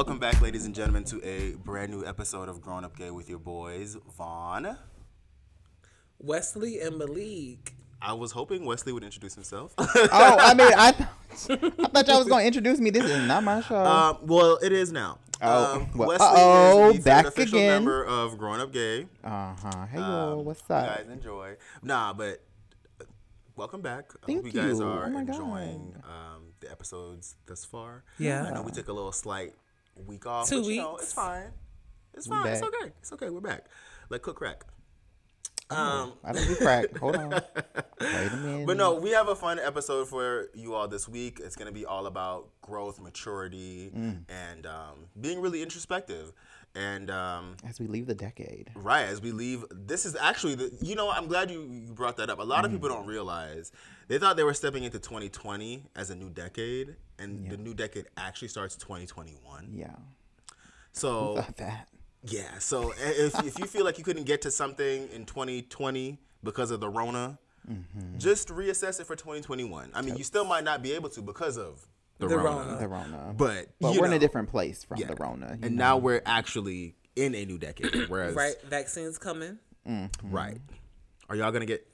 Welcome back, ladies and gentlemen, to a brand new episode of Grown Up Gay with your boys, Vaun. Wesley and Malik. I was hoping Wesley would introduce himself. oh, I mean, I, I thought y'all was going to introduce me. This is not my show. um, well, it is now. Oh, um, well, Wesley uh-oh, is the third back official again. member of Grown Up Gay. uh huh. Hey, Um, yo, what's you up? guys enjoy. Nah, but uh, welcome back. I Thank hope you guys you. are Oh my enjoying um, the episodes thus far. Yeah. I know we took a little slight week off. Two but, you know, weeks. it's fine. It's We fine. It's okay. It's okay. We're back. Like cook crack. Um, I don't do crack. Hold on. Wait a minute. But no, we have a fun episode for you all this week. It's going to be all about growth, maturity, Mm. and um, being really introspective. And um, As we leave the decade. right as we leave, this is actually the. You know, I'm glad you, you brought that up. A lot of people Mm. don't realize they thought they were stepping into 2020 as a new decade, and the new decade actually starts 2021. Yeah. So that. yeah, so if if you feel like you couldn't get to something in 2020 because of the Rona, Mm-hmm. just reassess it for 2021. I mean, you still might not be able to because of the, The Rona, Rona. The Rona. but But you we're in a different place from yeah. the Rona. and know. now we're actually in a new decade. Whereas, Right, vaccines coming. right, are y'all gonna get?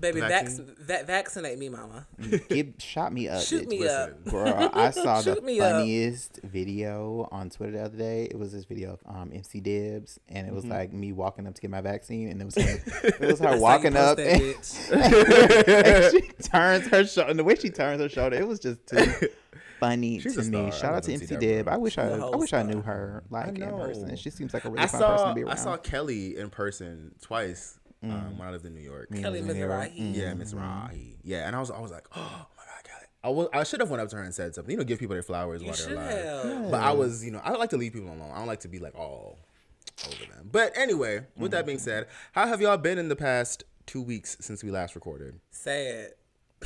Baby, Vaccine? vac- vaccinate me, mama. Give, shot me up. Shoot bitch. me up. Girl, I saw the Shoot me up. funniest video on Twitter the other day. It was this video of um, MC Dibs, and it Mm-hmm. was like me walking up to get my vaccine, and it was her, it was her That's how you walking up, that and, and she turns her shoulder, and the way she turns her shoulder, it was just too funny She's to me. star. Shout out to MC MC Dib. I wish I, a I whole wish I knew her like in person. She seems like a really I fun person to be around. I saw Kelly in person twice um, when I lived in New York. Kelly Mizrahi. Yeah, Miss Rahi. Yeah, and I was I was like, oh my god, Kelly. I was, I should have went up to her and said something. You know, give people their flowers You while they're alive. have. But I was, you know, I like to leave people alone. I don't like to be like all over them. But anyway, with that being said, how have y'all been in the past two weeks since we last recorded? Sad.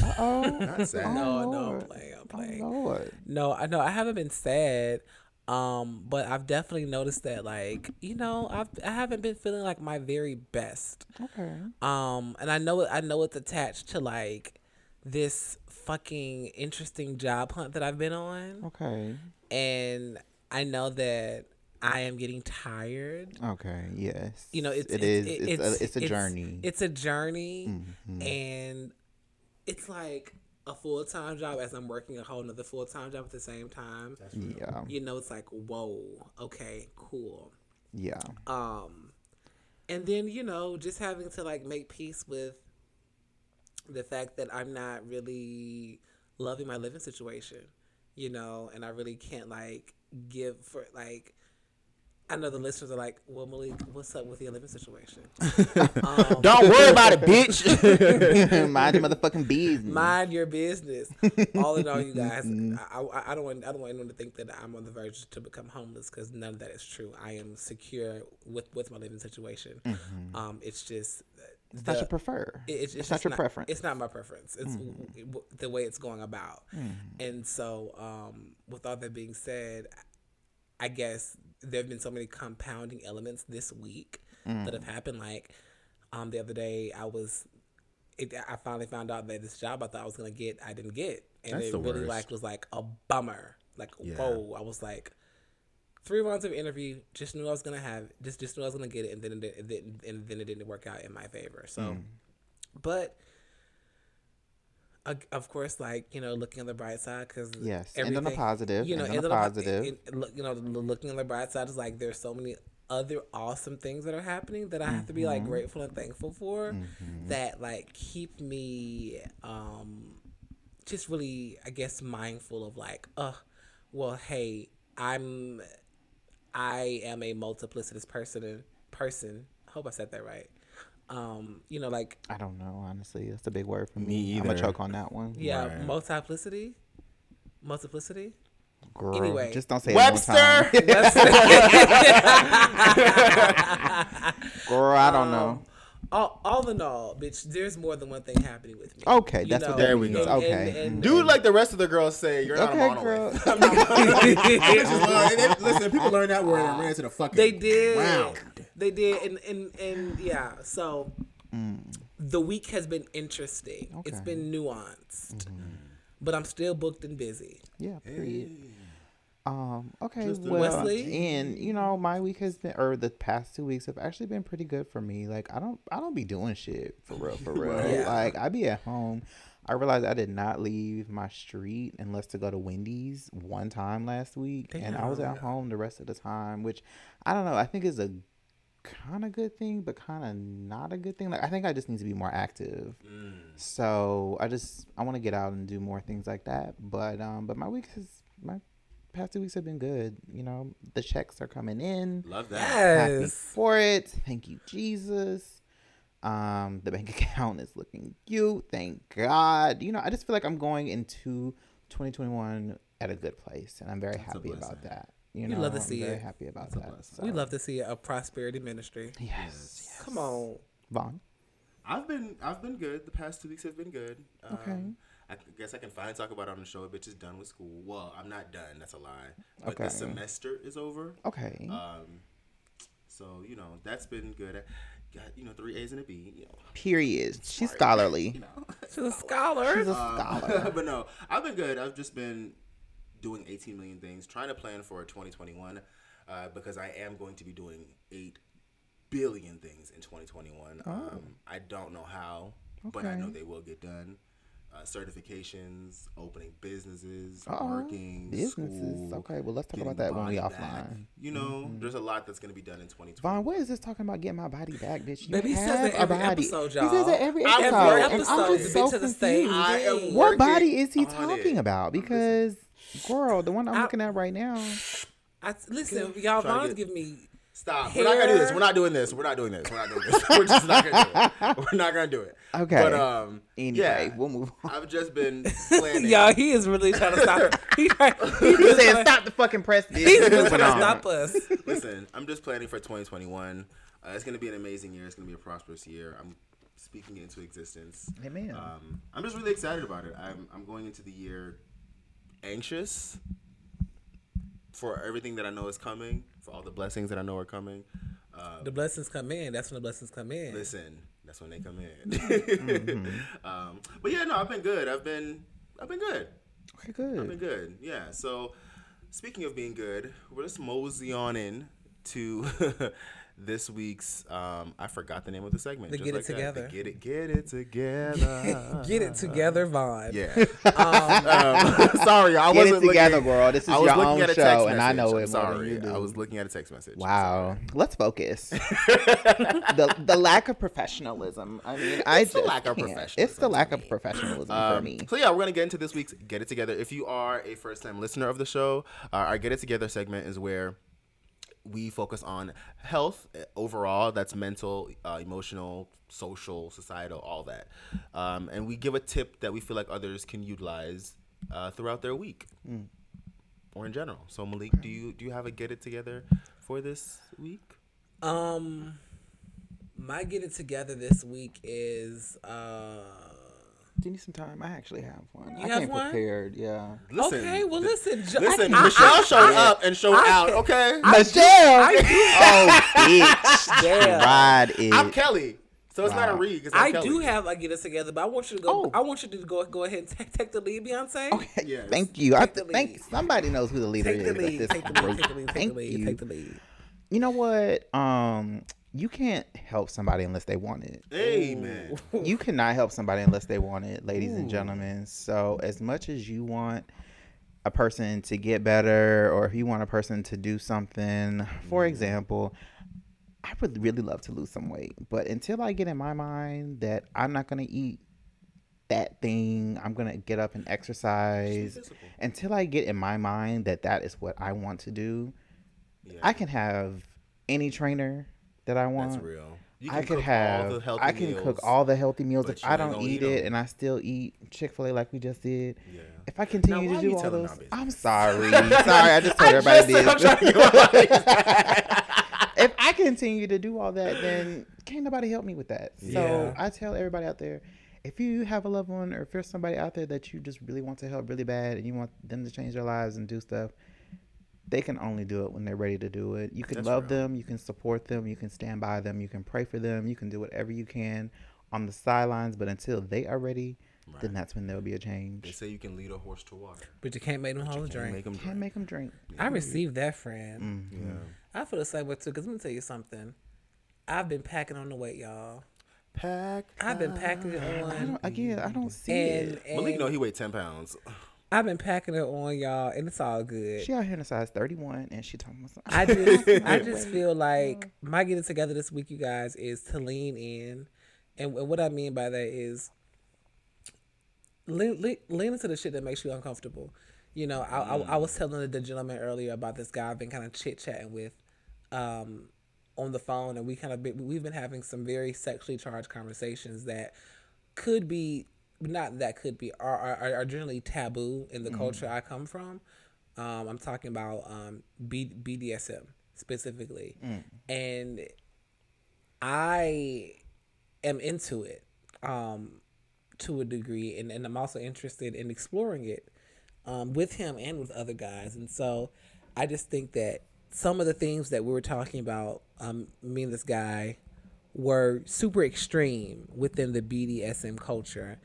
Uh oh, Not sad. No, no, I'm playing. I'm oh playing. Lord. No, I know I haven't been sad. Um, but I've definitely noticed that like, you know, I've I haven't been feeling like my very best. Okay. Um, and I know I know it's attached to like this fucking interesting job hunt that I've been on. Okay. And I know that I am getting tired. Okay. Yes. You know, it's it it's, is. it- It's, a, it's a journey. It's a journey, Mhm. and it's like a full time job as I'm working a whole nother full time job at the same time. yeah. You know, it's like whoa, okay, cool. Yeah. Um, and then you know, just having to like make peace with the fact that I'm not really loving my living situation, you know, and I really can't like give for like. I know the listeners are like, "Well, Malik, what's up with your living situation?" um, Don't worry about it, bitch. Mind your motherfucking business. mind your business. All in all, you guys, I, I, I don't want I don't want anyone to think that I'm on the verge to become homeless because none of that is true. I am secure with with my living situation. Um, it's just it's not your prefer. it- it's, It's not your preference. It's not my preference. It's w- w- the way it's going about. And so, um, with all that being said, I guess there have been so many compounding elements this week that have happened. Like um, the other day, I was, it, I finally found out that this job I thought I was gonna get, I didn't get, and That's it really worst. like was like a bummer. Like Yeah. whoa, I was like. Three rounds of interview, just knew I was gonna have, just just knew I was gonna get it, and then it, and then it didn't work out in my favor. So, but uh, of course, like you know, looking on the bright side, because Yes, end on a positive, You know, end on a end on a po- positive. and- and look- you know, looking on the bright side is like there's so many other awesome things that are happening that I have to be Mm-hmm. like grateful and thankful for that like keep me um just really I guess mindful of like uh well hey I'm I am a multiplicitous person person I hope I said that right um you know like I don't know, honestly. That's a big word for me. Me I'm gonna choke on that one. yeah Right. multiplicity multiplicity Girl, Anyway. just don't say it one Webster. time. Girl, I don't know. all, all in all, bitch, there's more than one thing happening with me. Okay, You that's know, what that There we means. go. Okay. and Dude, like the rest of the girls say, you're not Okay, a girl. Not a monolith. Bitches learn- Listen, people learn that word and ran to the fucking They did. ground. They did, and and and yeah. So Mm. the week has been interesting. It's been nuanced, but I'm still booked and busy. Yeah, period. Um, okay, Just well, Wesley? and you know, my week has been, or the past two weeks have actually been pretty good for me. Like, I don't, I don't be doing shit for real, for real. Yeah. Like, I be at home. I realized I did not leave my street unless to go to Wendy's one time last week, and I was at home the rest of the time, which I don't know. I think is a kind of good thing, but kind of not a good thing. Like, I think I just need to be more active. Mm. So I just I want to get out and do more things like that. But um, but my week has my past two weeks have been good. You know, the checks are coming in. Love that. Yes. Happy for it. Thank you, Jesus. Um, the bank account is looking cute. Thank God. You know, I just feel like I'm going into 2021 at a good place, and I'm very That's happy about that. You We love to I'm see very it. happy about That's that. blessing. We love to see a prosperity ministry. Yes. Come on. Vaun. I've been I've been good. The past two weeks have been good. Um, Okay. I guess I can finally talk about it on the show. Bitch is done with school. Well, I'm not done. That's a lie. But Okay. the semester is over. Okay. Um, so you know that's been good. I got you know three A's and a B. You know, Period. She's scholarly. You know. She's a scholar. She's a Um, scholar. but no, I've been good. I've just been doing 18 million things, trying to plan for 2021 uh, because I am going to be doing 8 billion things in 2021. Um, I don't know how, but I know they will get done. Uh, certifications, opening businesses, Uh-oh. working, Businesses. school, Okay, well, let's talk about that when we body back. offline. You know, there's a lot that's going to be done in 2020. Vaun, what is this talking about getting my body back, bitch? You Baby, he says have a every body. episode, He says y'all. that every I'm episode. working and episode I'm is just a so to the confused. I am thing. What body is he talking it. about? Because, girl, the one I'm I- looking at right now. I, listen, y'all, Try to Vaun's giving me. Stop. We're not gonna do this. We're not doing this. We're not doing this. We're not doing this. We're just not gonna do it. We're not gonna do it. Okay. But um, Anyway, yeah, we'll move on. I've just been planning. Y'all, he is really trying to stop. He, try- he He just said, "Stop the fucking press." He's just trying to stop us. Listen, I'm just planning for 2021. Uh, it's gonna be an amazing year. It's gonna be a prosperous year. I'm speaking it into existence. Amen. Um, I'm just really excited about it. I'm I'm going into the year anxious for everything that I know is coming, for all the blessings that I know are coming. Um, The blessings come in. That's when the blessings come in. Listen, that's when they come in. Mm-hmm. um, but yeah, no, I've been good. I've been, I've been good. Okay, good. I've been good. good. Yeah. So, speaking of being good, we're just mosey on in to this week's. Um, I forgot the name of the segment. The just Get It like that. Together. The get it, get it together. Get it together, Vaun. Yeah. Um, Um, sorry, I Get it wasn't together, looking, girl. This is I was your looking own at a show, text and I message. know I'm it more than sorry. you do. I was looking at a text message. Wow. Let's focus. the the lack of professionalism. I mean, I It's the just lack of can't. professionalism It's the lack of professionalism for Um, me. So yeah, we're gonna get into this week's Get It Together. If you are a first time listener of the show, uh, our Get It Together segment is where we focus on health uh, overall. That's mental, uh, emotional, social, societal, all that, um, and we give a tip that we feel like others can utilize uh, throughout their week Mm. or in general. So Malik, do you do you have a Get It Together for this week? Um, my get it together this week is uh. Do you need some time? I actually have one. You I have came one? prepared. Yeah. Listen, okay, well, th- listen. Jo- Listen, I- I- Michelle I- showed I- up and showed I- out. Okay, Michelle. I do- oh, bitch. Damn. Tried it. I'm Kelly, so it's not a Wow. read. 'cause I'm Kelly. do have like get us together, but I want you to go. Oh. I want you to go go ahead and take, take the lead, Beyonce. Okay. Yes. Thank you. I Take the think lead. somebody knows who the leader Take is. the of lead. this Take the lead. Take the lead. Take Thank the lead. you. Take the lead. You know what? Um, you can't help somebody unless they want it. Amen. you cannot help somebody unless they want it, ladies and gentlemen. So, as much as you want a person to get better, or if you want a person to do something, for example, I would really love to lose some weight, but until I get in my mind that I'm not going to eat that thing, I'm going to get up and exercise. Until I get in my mind that that is what I want to do, Yeah. I can have any trainer that I want. That's real. You I could have. all the healthy I can meals, cook all the healthy meals. If I don't eat eat it and I still eat Chick Fil A like we just did, Yeah. if I continue why to do all those. I'm sorry. sorry, I just told everybody this. if I continue to do all that, then can't nobody help me with that. So Yeah. I tell everybody out there, if you have a loved one or if there's somebody out there that you just really want to help really bad and you want them to change their lives and do stuff, they can only do it when they're ready to do it. You can That's love real. them, you can support them, you can stand by them, you can pray for them, you can do whatever you can on the sidelines, but until they are ready then that's when there'll be a change. They say you can lead a horse to water. But you can't make them hoes Can't drink. make 'em Can't drink. make them drink. I received that, friend. Mm-hmm. Yeah. I feel the same way too. Cause let me tell you something. I've been packing on the weight, y'all. Pack. I've been packing it I on, don't, again, I don't see and, it. and Malik, know he weighed ten pounds. I've been packing it on, y'all, and it's all good. She out here in a size 31 and she talking about something. I just, I just feel like my getting together this week, you guys, is to lean in, and, and what I mean by that is lean, lean, lean into the shit that makes you uncomfortable. You know, I, I, I was telling the gentleman earlier about this guy I've been kind of chit chatting with, um, on the phone, and we kind of been, we've been having some very sexually charged conversations that could be not that could be are are, are generally taboo in the culture I come from. Um, I'm talking about um, B, BDSM specifically, and I am into it um, to a degree, and, and I'm also interested in exploring it um, with him and with other guys. And so I just think that some of the things that we were talking about, um, me and this guy, were super extreme within the BDSM culture.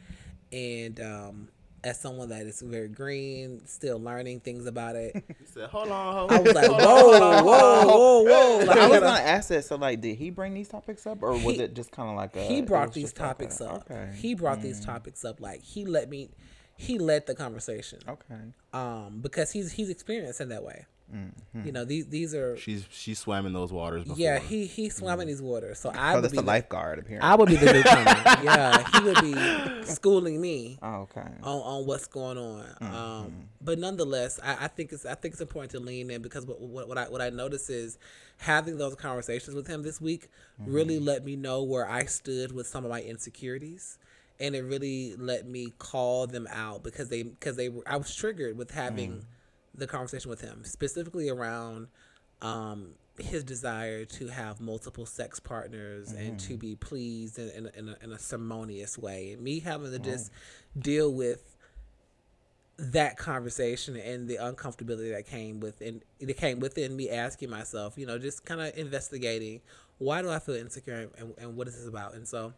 And um, as someone that is very green, still learning things about it, He said, "Hold on, hold on. I was like, hold whoa, whoa, whoa, whoa. Like, I I was gonna ask that. So, like, did he bring these topics up, or was He- it just kind of like a? he brought these just like a- topics up. Okay. He brought these topics up. Like he let me, he led the conversation. Okay. Um, because he's he's experienced in that way. Mm-hmm. You know, these these are She's she swam in those waters before. yeah. He he swam in these waters, so I Oh, would be the the- lifeguard apparently. I would be the newcomer. yeah, he would be schooling me oh, okay. on, on what's going on. Mm-hmm. Um, but nonetheless, I, I think it's I think it's important to lean in because what, what, what I what I notice is having those conversations with him this week really Mm-hmm. let me know where I stood with some of my insecurities. And it really let me call them out because they because they were I was triggered with having Mm. The conversation with him specifically around um, his desire to have multiple sex partners and Mm. to be pleased in, in, in, a, in a ceremonious way. And me having to just deal with that conversation and the uncomfortability that came within it came within me asking myself, you know, just kind of investigating why do I feel insecure and, and what is this about? And so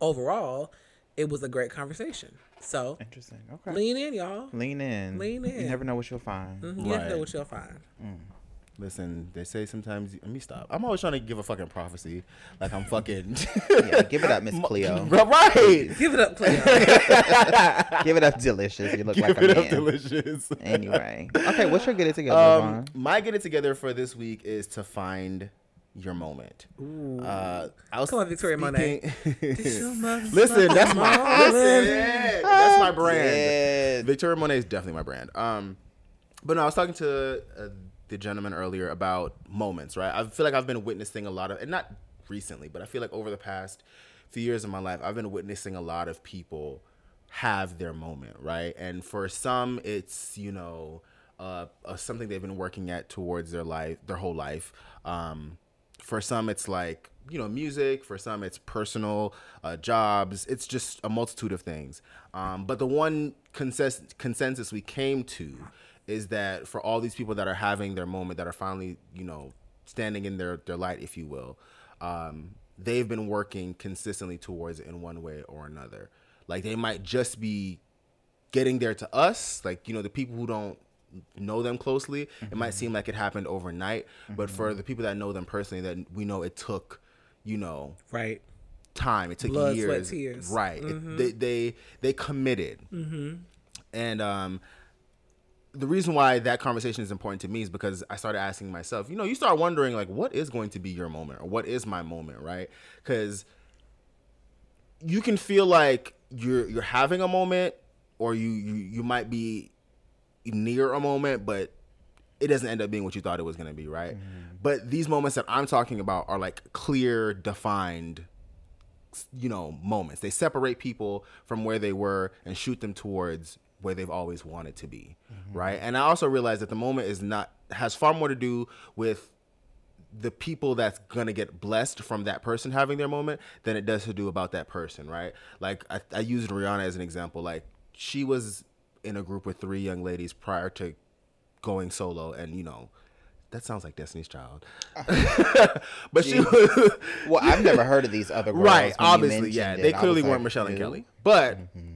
overall, it was a great conversation. So Interesting. Okay. lean in, y'all. Lean in. Lean in. You never know what you'll find. Mhm, You never know what you'll find. Listen, they say sometimes. Let me stop. I'm always trying to give a fucking prophecy, like I'm fucking. Yeah, give it up, Miss Cleo. right. Give it up, Cleo. give it up, delicious. You look Give like a Give it up, man. delicious. Anyway, okay. What's your get it together, Um, my get it together for this week is to find your moment. Uh, I was Come on, Victoria Monet. listen, that's my listen, that's my brand. Dead. Victoria Monet is definitely my brand. Um, but no, I was talking to uh, the gentleman earlier about moments. Right, I feel like I've been witnessing a lot of, and not recently, but I feel like over the past few years of my life, I've been witnessing a lot of people have their moment. Right, and for some, it's you know. Uh, uh, something they've been working at towards their life, their whole life. Um, for some it's like you know music for some it's personal uh, jobs it's just a multitude of things. Um, but the one consensus, consensus we came to is that for all these people that are having their moment that are finally you know standing in their, their light if you will um, they've been working consistently towards it in one way or another. Like they might just be getting there to us, like you know, the people who don't know them closely, it might mm-hmm. seem like it happened overnight. But for mm-hmm. the people that know them personally, that we know it took, you know, Right. time. It took Blood, years. sweat, tears. Right. It, mm-hmm. they they they committed. And um, the reason why that conversation is important to me is because I started asking myself. You know, you start wondering like, what is going to be your moment, or what is my moment, right? Because you can feel like you're you're having a moment, or you you you might be near a moment, but it doesn't end up being what you thought it was going to be, right? Mm-hmm. But these moments that I'm talking about are like clear, defined, you know, moments. They separate people from where they were and shoot them towards where they've always wanted to be, mm-hmm. right? And I also realize that the moment is not has far more to do with the people that's gonna get blessed from that person having their moment than it does to do about that person, right? Like I, I used Rihanna as an example. Like she was in a group with three young ladies prior to going solo, and you know, that sounds like Destiny's Child. but she was Well, I've never heard of these other girls. right. Obviously, yeah, they it. Clearly weren't like, Michelle and? Kelly, but mm-hmm.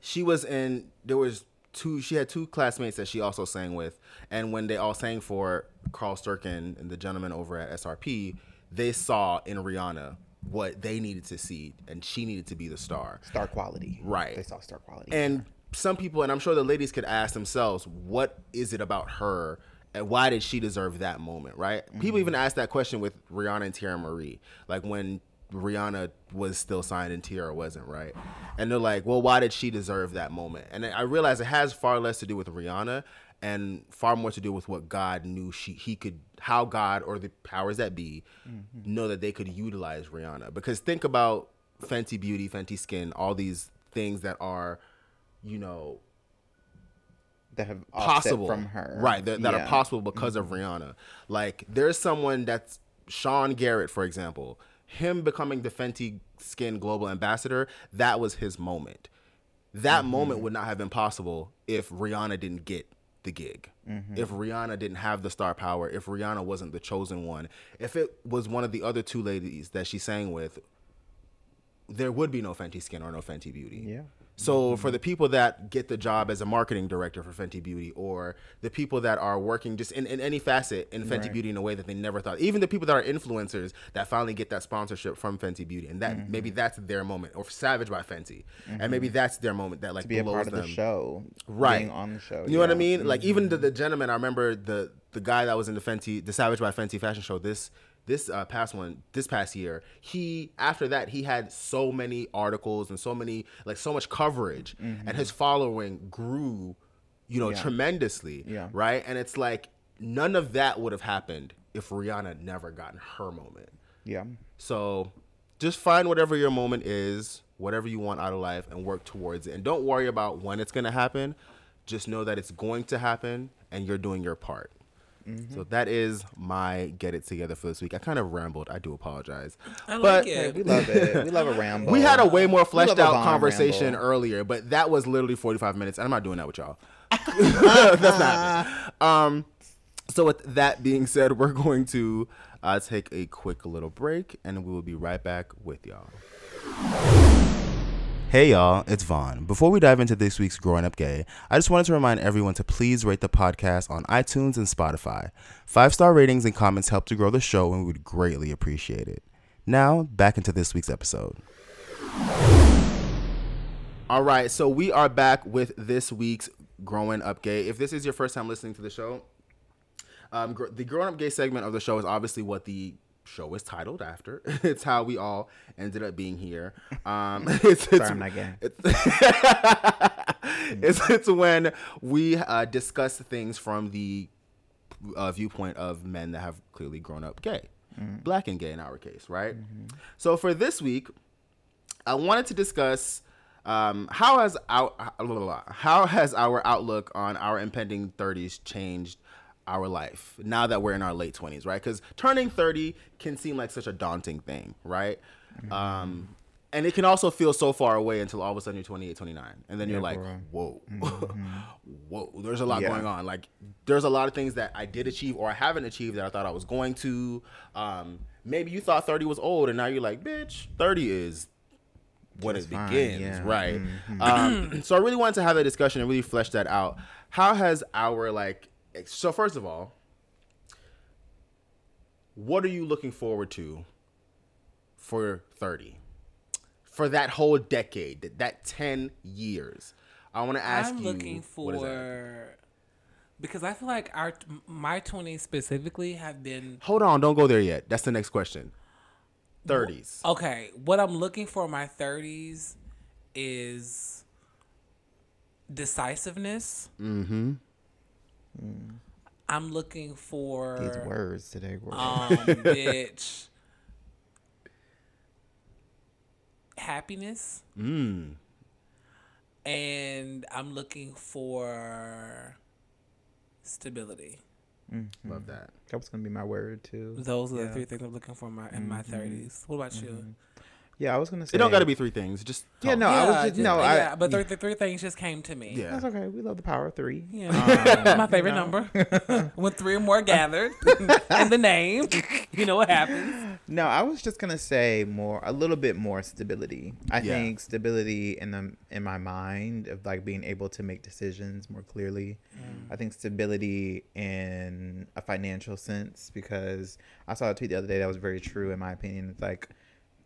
she was in there was two she had two classmates that she also sang with and when they all sang for carl sturken and the gentleman over at srp they saw in rihanna what they needed to see and she needed to be the star Star quality. Right. They saw star quality. and some people and i'm sure the ladies could ask themselves what is it about her and why did she deserve that moment right? People mm-hmm. even ask that question with rihanna and Teairra Mari like when rihanna was still signed and Teairra wasn't right? And they're like well why did she deserve that moment? And i realize it has far less to do with rihanna and far more to do with what god knew she he could how god or the powers that be mm-hmm. know that they could utilize rihanna. Because think about fenty beauty fenty skin all these things that are you know that have possible from her. right that, that Yeah. are possible because of rihanna like there's someone that's sean garrett for example him becoming the fenty skin global ambassador that was his moment that Mm-hmm. moment would not have been possible if rihanna didn't get the gig Mm-hmm. if rihanna didn't have the star power if rihanna wasn't the chosen one if it was one of the other two ladies that she sang with there would be no Fenty Skin or no Fenty Beauty. Yeah. So for the people that get the job as a marketing director for Fenty Beauty, or the people that are working just in, in any facet in Fenty Right. Beauty in a way that they never thought, even the people that are influencers that finally get that sponsorship from Fenty Beauty, and that Mm-hmm. maybe that's their moment, or Savage by Fenty, and maybe that's their moment that like To be a part of them the show. right Being on the show. You know what I yeah. mean? Like even the, the gentleman, I remember the the guy that was in the Fenty, the Savage by Fenty fashion show. This this uh, past one, this past year, he after that he had so many articles and so many like so much coverage, and his following grew, you know, Mm-hmm. Yeah. tremendously. Yeah. Right, and it's like none of that would have happened if Rihanna never gotten her moment. Yeah. So just find whatever your moment is, whatever you want out of life, and work towards it. And don't worry about when it's going to happen. Just know that it's going to happen and you're doing your part. So that is my get it together for this week. I kind of rambled. I do apologize. I like But- it. Hey, we love it. We love a ramble. We had a way more fleshed out conversation ramble. earlier, but that was literally 45 minutes. And I'm not doing that with y'all. That's not. Um, so with that being said, we're going to uh, take a quick little break, and we will be right back with y'all. Hey y'all, it's Vaun. Before we dive into this week's Growing Up Gay, I just wanted to remind everyone to please rate the podcast on iTunes and Spotify. Five star ratings and comments help to grow the show, and we would greatly appreciate it. Now, back into this week's episode. All right, so we are back with this week's Growing Up Gay. If this is your first time listening to the show, um, the Growing Up Gay segment of the show is obviously what the show is titled after. it's how we all ended up being here. Um, it's, it's, Sorry, I'm not gay. It's, it's, it's when we uh, discuss things from the uh, viewpoint of men that have clearly grown up gay, black and gay in our case, right? So for this week, I wanted to discuss um, how has our how has our outlook on our impending 30s changed our life now that we're in our late 20s, right? Because turning 30 can seem like such a daunting thing, right? Um, and it can also feel so far away until all of a sudden you're 28, 29, and then you're like, bro. whoa, whoa, there's a lot Yeah. going on. Like, there's a lot of things that I did achieve or I haven't achieved that I thought I was going to. Um, maybe you thought 30 was old, and now you're like, bitch, 30 is when it fine, begins, yeah. right? Um, so I really wanted to have that discussion and really flesh that out. How has our like? So first of all, what are you looking forward to for 30? For that whole decade, that, that 10 years. I want to ask I'm you. looking what is that? for because I feel like our my twenties specifically have been Hold on, don't go there yet. That's the next question. 30s. okay. What I'm looking for in my thirties is decisiveness. Mm-hmm. Mm-hmm. I'm looking for These words today were. um bitch happiness Mm. and I'm looking for stability. Love that. that was gonna be my word too. Those are the three things I'm looking for in my in my 30s. What about you? Yeah, I was gonna say It don't got to be three things. Just Yeah, talk. no, I was just- just- no, I- yeah, but three, three things just came to me. Yeah. That's okay. We love the power of three. Yeah, um, my favorite number. when three or more gathered in the name, you know what happens. No, I was just gonna say more, a little bit more stability. I Yeah. think stability in the in my mind of like being able to make decisions more clearly. Mm. I think stability in a financial sense because I saw a tweet the other day that was very true in my opinion. It's like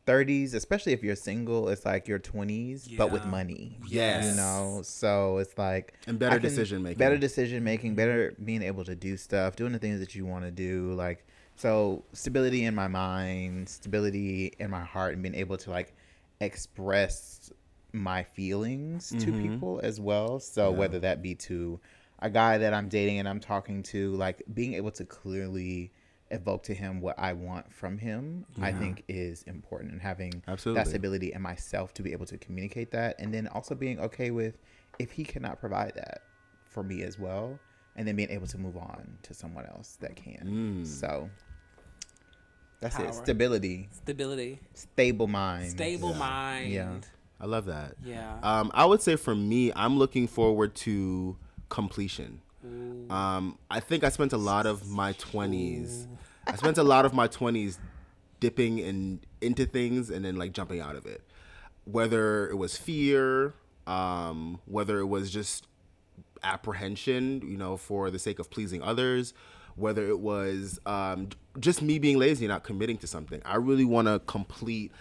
30s, especially if you're single, it's like your 20s, but with money. Yes. You know, so it's like And better decision making. Better decision making, better being able to do stuff, doing the things that you want to do. Like, so stability in my mind, stability in my heart, and being able to like express my feelings to Mhm. people as well. So, Yeah. whether that be to a guy that I'm dating and I'm talking to, like being able to clearly evoke to him what I want from him, I think is important. And having Absolutely. that stability in myself to be able to communicate that, and then also being okay with if he cannot provide that for me as well, and then being able to move on to someone else that can. Mm. So that's Power. it. Stability, Stability, stable mind. stable Yeah. mind. Yeah. I love that. Yeah. Um, I would say for me, I'm looking forward to completion. Um, I think I spent a lot of my 20s. I spent a lot of my 20s dipping in into things and then like jumping out of it. Whether it was fear, um, whether it was just apprehension, you know, for the sake of pleasing others, whether it was um, just me being lazy and not committing to something. I really want to complete.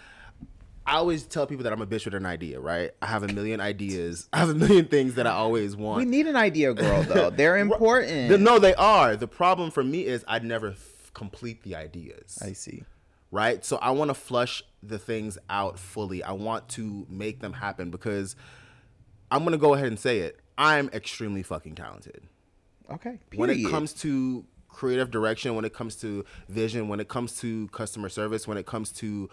I always tell people that I'm a bitch with an idea, right? I have a million ideas. I have a million things that I always want. We need an idea girl though. They're important. The- no, they are. The problem for me is I'd never f- complete the ideas. I see. right? So I want to flush the things out fully. I want to make them happen because I'm going to go ahead and say it. I'm extremely fucking talented. Okay. When it comes to creative direction, when it comes to vision, when it comes to customer service, when it comes to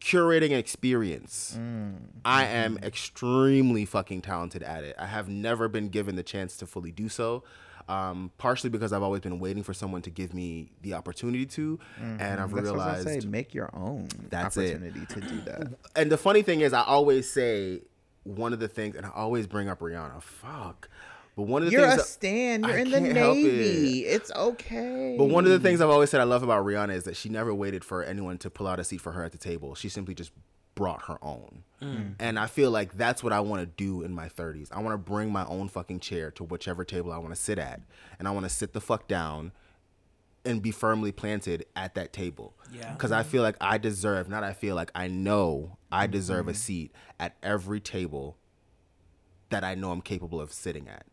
curating an experience, mm. I mm-hmm. am extremely fucking talented at it. I have never been given the chance to fully do so. Um, partially because I've always been waiting for someone to give me the opportunity to, and mm-hmm. I've That's realized say. Make your own That's it. opportunity to do that. and the funny thing is, I always say one of the things, and I always bring up Rihanna. Fuck, but one of the You're things, a that- stan. You're I in the can't help navy. It's okay. but one of the things I've always said I love about Rihanna is that she never waited for anyone to pull out a seat for her at the table. She simply just brought her own, mm. and I feel like that's what I want to do in my 30s. I want to bring my own fucking chair to whichever table I want to sit at, and I want to sit the fuck down. And be firmly planted at that table. Yeah. Because I feel like I deserve, not I feel like I know I deserve a mm-hmm. seat at every table that I know I'm capable of sitting at.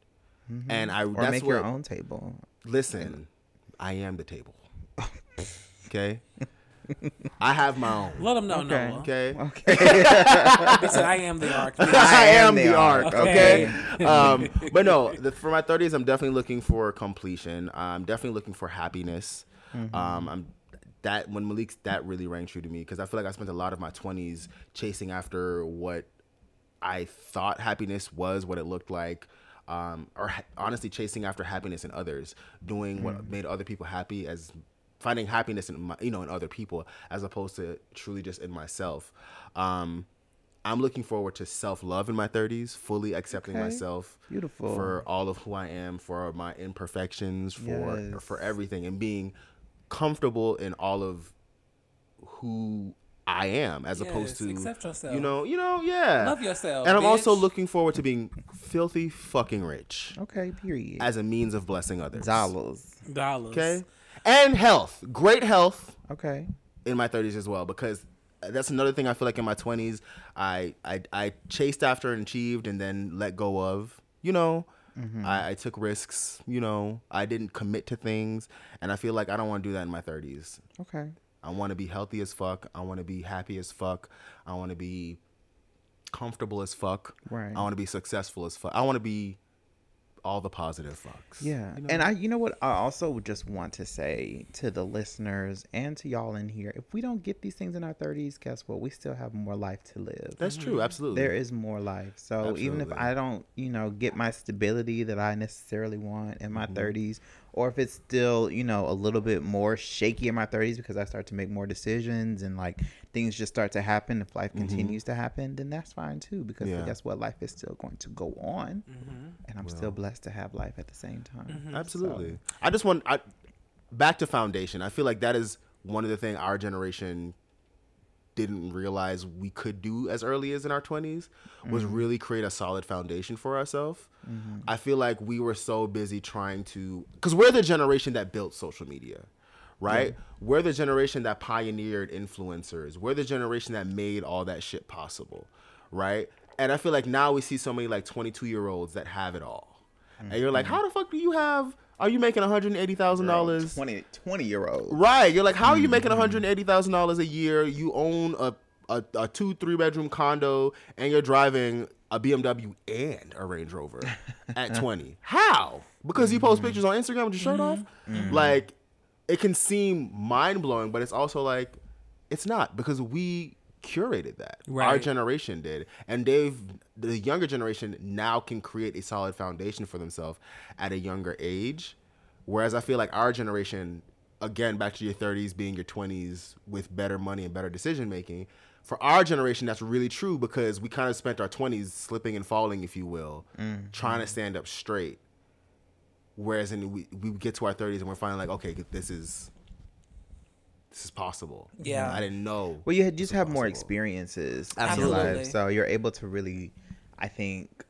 And I or that's make what, your own table. Listen, I am the table. Okay? I have my own. Let them know, Okay. Noah. Okay? Okay. They said, I am the arc. I am the arc, Okay. okay? um, but no, the, for my 30s, I'm definitely looking for completion. I'm definitely looking for happiness. Um, I'm that when Malik's that really rang true to me because I feel like I spent a lot of my 20s chasing after what I thought happiness was, what it looked like, um, or ha- honestly chasing after happiness in others, doing what made other people happy as finding happiness in my, you know in other people as opposed to truly just in myself. Um, I'm looking forward to self love in my 30s, fully accepting Okay. myself Beautiful. for all of who I am, for my imperfections, for Yes. for everything, and being comfortable in all of who I am, as opposed Yes, to accept yourself. You know, you know, yeah. Love yourself, And I'm also looking forward to being filthy fucking rich okay. Period. as a means of blessing others. Dollars. Dollars. Okay. And health, great health Okay. in my 30s as well because that's another thing I feel like in my 20s I I, I chased after and achieved and then let go of. You know, mm-hmm. I, I took risks. You know, I didn't commit to things, and I feel like I don't want to do that in my 30s. Okay. I want to be healthy as fuck. I want to be happy as fuck. I want to be comfortable as fuck. Right. I want to be successful as fuck. I want to be all the positive fucks. Yeah. you know? And I you know what I also just want to say to the listeners and to y'all in here, if we don't get these things in our 30s, guess what? We still have more life to live. that's true. Mm-hmm. Absolutely. There is more life. So even if I don't, you know, get my stability that I necessarily want in my mm-hmm. 30s or if it's still you know a little bit more shaky in my 30s because I start to make more decisions and like things just start to happen. If life continues to happen, then that's fine too because Mm-hmm. Yeah. guess what? Life is still going to go on, and I'm still blessed to have life at the same time. Mm-hmm. Absolutely. I just want I, back to foundation. I feel like that is one of the things our generation didn't realize we could do as early as in our 20s was mm-hmm. really create a solid foundation for ourselves. Mm-hmm. I feel like we were so busy trying to cuz we're the generation that built social media. Right? We're the generation that pioneered influencers. We're the generation that made all that shit possible. Right? And I feel like now we see so many like 22 year olds that have it all. And you're like, mm-hmm. how the fuck do you have? Are you making one hundred eighty thousand dollars? 20, 20 year old. Right. You're like, how are you making Mm-hmm. one hundred eighty thousand dollars a year? You own a, a a two three bedroom condo and you're driving a BMW and a Range Rover at twenty. How? Because you Mm-hmm. post pictures on Instagram with your shirt off. Like, it can seem mind blowing, but it's also like, it's not because we curated that. Our generation did, and they've the younger generation now can create a solid foundation for themselves at a younger age. Whereas I feel like our generation, again, back to your 30s, being your 20s with better money and better decision making. For our generation, that's really true because we kind of spent our 20s slipping and falling, if you will, mm-hmm. trying to stand up straight. Whereas in we, we get to our 30s and we're finally like, okay, this is this is possible. Yeah. I didn't know. Well, you just this was have more possible. experiences in Absolutely. your life, so you're able to really, I think,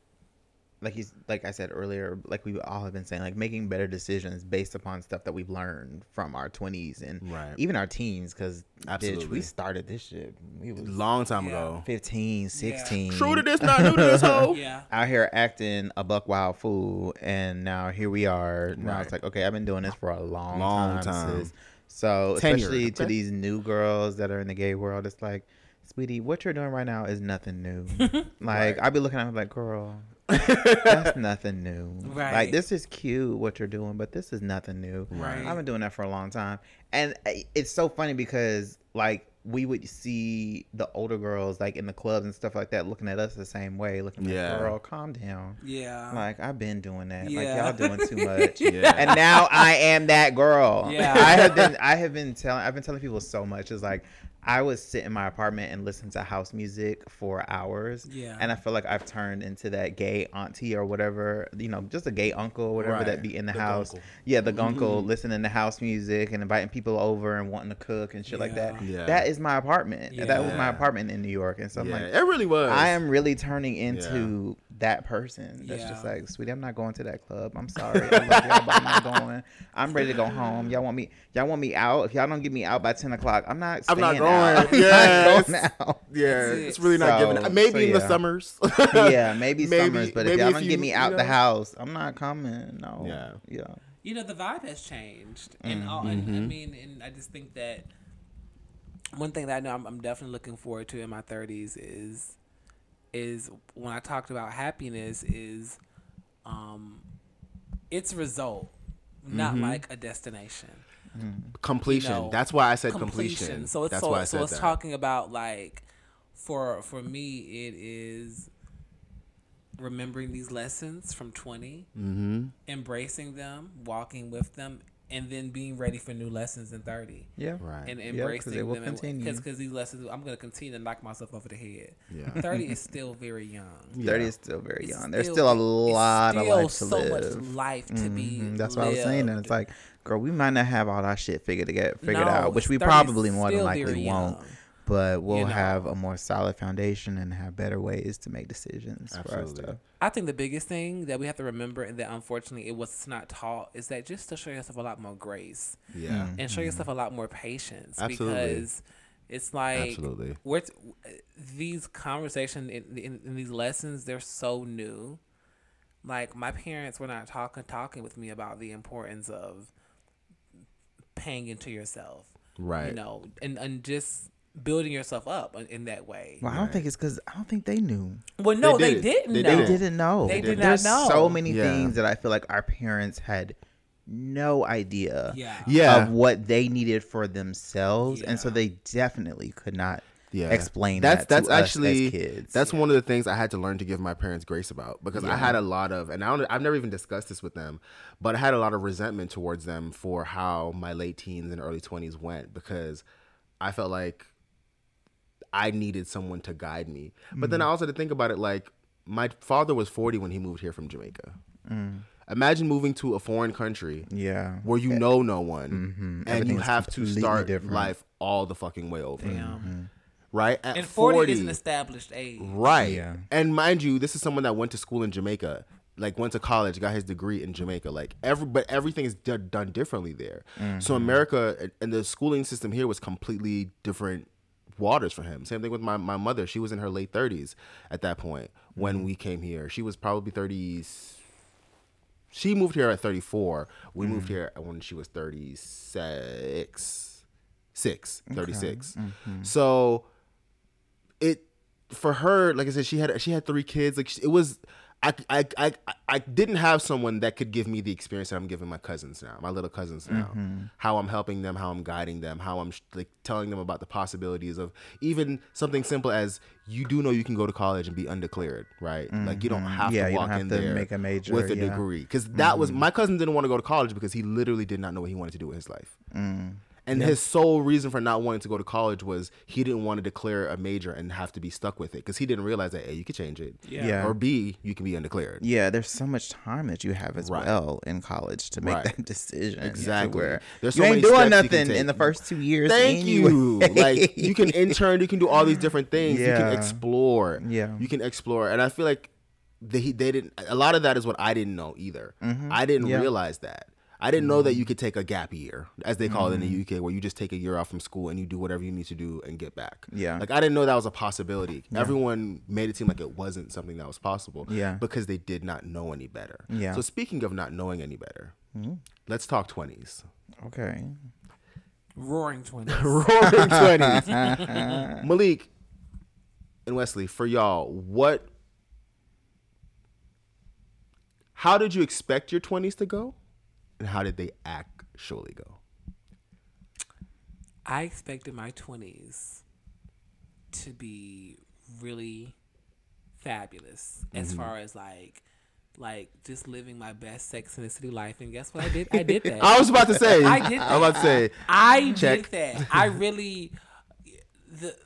like he's like I said earlier, like we all have been saying, like making better decisions based upon stuff that we've learned from our 20s and Right. even our teens, because bitch, Absolutely. we started this shit. We was Long time Yeah. ago. 15, 16. True to this, not new to this hoe. Yeah. out here acting a buck wild fool, and now here we are. Now it's like, okay, I've been doing this for a long, Long time. time. sis. So Tenured, especially to these new girls that are in the gay world, it's like, sweetie, what you're doing right now is nothing new. like I'd be looking at her like, girl, that's nothing new. Right. Like this is cute what you're doing, but this is nothing new. Right. I've been doing that for a long time, and uh, it's so funny because like we would see the older girls like in the clubs and stuff like that looking at us the same way, looking Yeah. like, girl, calm down. Yeah. Like I've been doing that. Yeah. Like y'all doing too much. Yeah. And now I am that girl. Yeah. I have been I have been telling I've been telling people so much. It's like I would sit in my apartment and listen to house music for hours. Yeah. And I feel like I've turned into that gay auntie or whatever, you know, just a gay uncle or whatever that be in the, The house. gunkle. Yeah, the mm-hmm. uncle listening to house music and inviting people over and wanting to cook and shit like that. Yeah. That is my apartment. Yeah. That was my apartment in New York. And so I'm yeah, like, it really was. I am really turning into that person. That's just like, sweetie, I'm not going to that club. I'm sorry. I love y'all, but I'm not going. I'm ready to go home. Y'all want me? Y'all want me out? If y'all don't get me out by ten o'clock, I'm not. I'm not staying out. going. I'm not going out. Yeah, it's it. really not So- giving. Maybe so in the summers. yeah, maybe, Maybe- summers, but maybe if y'all if don't you- get me you out the house, I'm not coming. No. Yeah. Yeah. you know the vibe has changed and, all, and i mm-hmm. mean and i just think that one thing that i know I'm, I'm definitely looking forward to in my 30s is is when i talked about happiness is um its result not like a destination completion. you know, That's why I said completion. so it's That's so, why I so said it's that. talking about like for for me it is remembering these lessons from 20 mm-hmm. embracing them walking with them and then being ready for new lessons in 30 Yeah. Right. and Yeah, 'cause embracing it will them continue. because these lessons i'm going to continue to knock myself over the head Yeah. 30 is still very young Yeah. Thirty is still very It's young. There's still, a it's lot of life to so live. much life to be Mhm, That's what I was saying. And it's like, girl, we might not have all that shit figured to get figured No, out, which we probably more than likely won't. young. But we'll know. have a more solid foundation and have better ways to make decisions for our Absolutely. stuff. I think the biggest thing that we have to remember, and that unfortunately it was not taught, is that just to show yourself a lot more grace Yeah. Mm-hmm. and show yourself a lot more patience Absolutely. because it's like Absolutely. we're t- these conversations in, in, in these lessons they're so new. Like my parents were not talking talking with me about the importance of paying into yourself, Right. you know, and and just building yourself up in, in that way. Well, I don't think it's because I don't think they knew. Well, no, They they, didn't. didn't. They know. They didn't know. They did not There's know. so many Yeah. things that I feel like our parents had no idea Yeah. Yeah. of what they needed for themselves, and so they definitely could not yeah. explain that's that that's to us actually as kids. that's one of the things I had to learn to give my parents grace about because I had a lot of and I don't, I've never even discussed this with them, but I had a lot of resentment towards them for how my late teens and early twenties went because I felt like I needed someone to guide me. But Mm. then I also had to think about it like my father was forty when he moved here from Jamaica. Mm. Imagine moving to a foreign country yeah. where you know no one Mhm. and you have to start different. life all the fucking way over. Damn. Right? At And 40, is an established age. Right. Yeah. And mind you, this is someone that went to school in Jamaica, like went to college, got his degree in Jamaica. Like every, but everything is done, done differently there. So America and the schooling system here was completely different waters for him. Same thing with my, my mother. She was in her late 30s at that point when mm-hmm. we came here. She was probably 30s. She moved here at 34. We moved mm. here when she was 36. Six, 36. Mm-hmm. So it for her like i said she had she had three kids like it was I, I, I, I didn't have someone that could give me the experience that I'm giving my cousins now, my little cousins now. Mm-hmm. How I'm helping them, how I'm guiding them, how I'm like telling them about the possibilities of even something simple as you do know you can go to college and be undeclared, right? Like you don't mm-hmm. have Yeah, to walk have in to there make a major, with a yeah. degree because that was mm-hmm. my cousin didn't want to go to college because he literally did not know what he wanted to do with his life. Mm. And his sole reason for not wanting to go to college was he didn't want to declare a major and have to be stuck with it because he didn't realize that A, you could change it. Yeah. Yeah. Or B, you can be undeclared. Yeah, there's so much time that you have as Right. well in college to make Right. that decision. Exactly. Where There's you so ain't many doing steps you can nothing in the first two years. Thank you. like you can intern, you can do all these different things. You can explore. Yeah. You can explore. And I feel like they they didn't a lot of that is what I didn't know either. I didn't Mm-hmm. Yeah. Mm-hmm. realize that. I didn't know that mm. you could take a gap year, as they call it in the mm. UK, where you just take a year off from school and you do whatever you need to do and get back. Yeah. Like I didn't know that was a possibility. Everyone made it seem like it wasn't something that was possible. Yeah. Because they did not know any better. Yeah. So speaking of not knowing any better, hmm? let's talk twenties. Okay. Roaring 20s. Roaring twenties. Malik and Wesley, for y'all, what? How did you expect your twenties to go, and how did they actually go? I expected my 20s to be really fabulous as Mm-hmm. far as like like just living my best sex in the city life and guess what I did? I did that. I was about to say. I did I was about to say. I Check. did that. I really the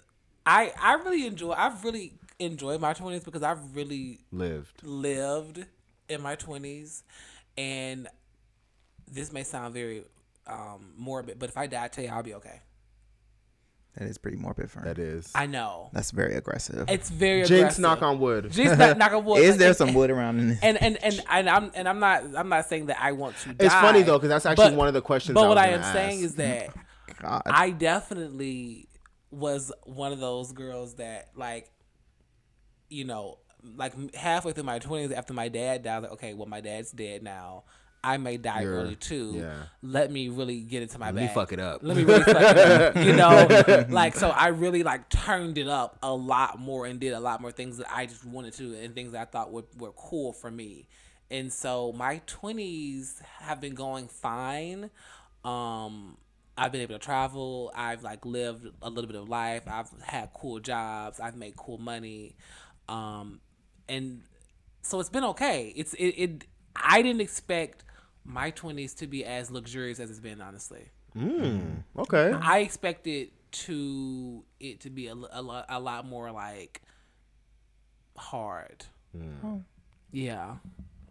I I really enjoy I've really enjoyed my 20s because I've really Lived. lived in my 20s and this may sound very um morbid but if I die I tell you I'll be okay. That is pretty morbid for him. That is. I know. That's very aggressive. It's very Jinx, aggressive. knock on wood. Jinx, knock, knock on wood. is Like, there and- some wood around in this? And and and and I'm and I'm not I'm not saying that I want to. Die, It's funny though, because that's actually but- one of the questions. But I what I am gonna saying is that God. I definitely was one of those girls that like, you know, like halfway through my twenties after my dad died, like, okay, well my dad's dead now. I may die You're- early too. yeah. Let me really get into my Let me fuck it up. Let me really fuck it up. You know, like so I really like turned it up a lot more and did a lot more things that I just wanted to and things that I thought were, were cool for me. And so my twenties have been going fine. Um I've been able to travel. I've like lived a little bit of life. I've had cool jobs. I've made cool money. Um and so it's been okay. It's it, it I didn't expect my 20s to be as luxurious as it's been honestly. Mm, okay. I expected to it to be a, a, lot, a lot more like hard. Hmm. Yeah,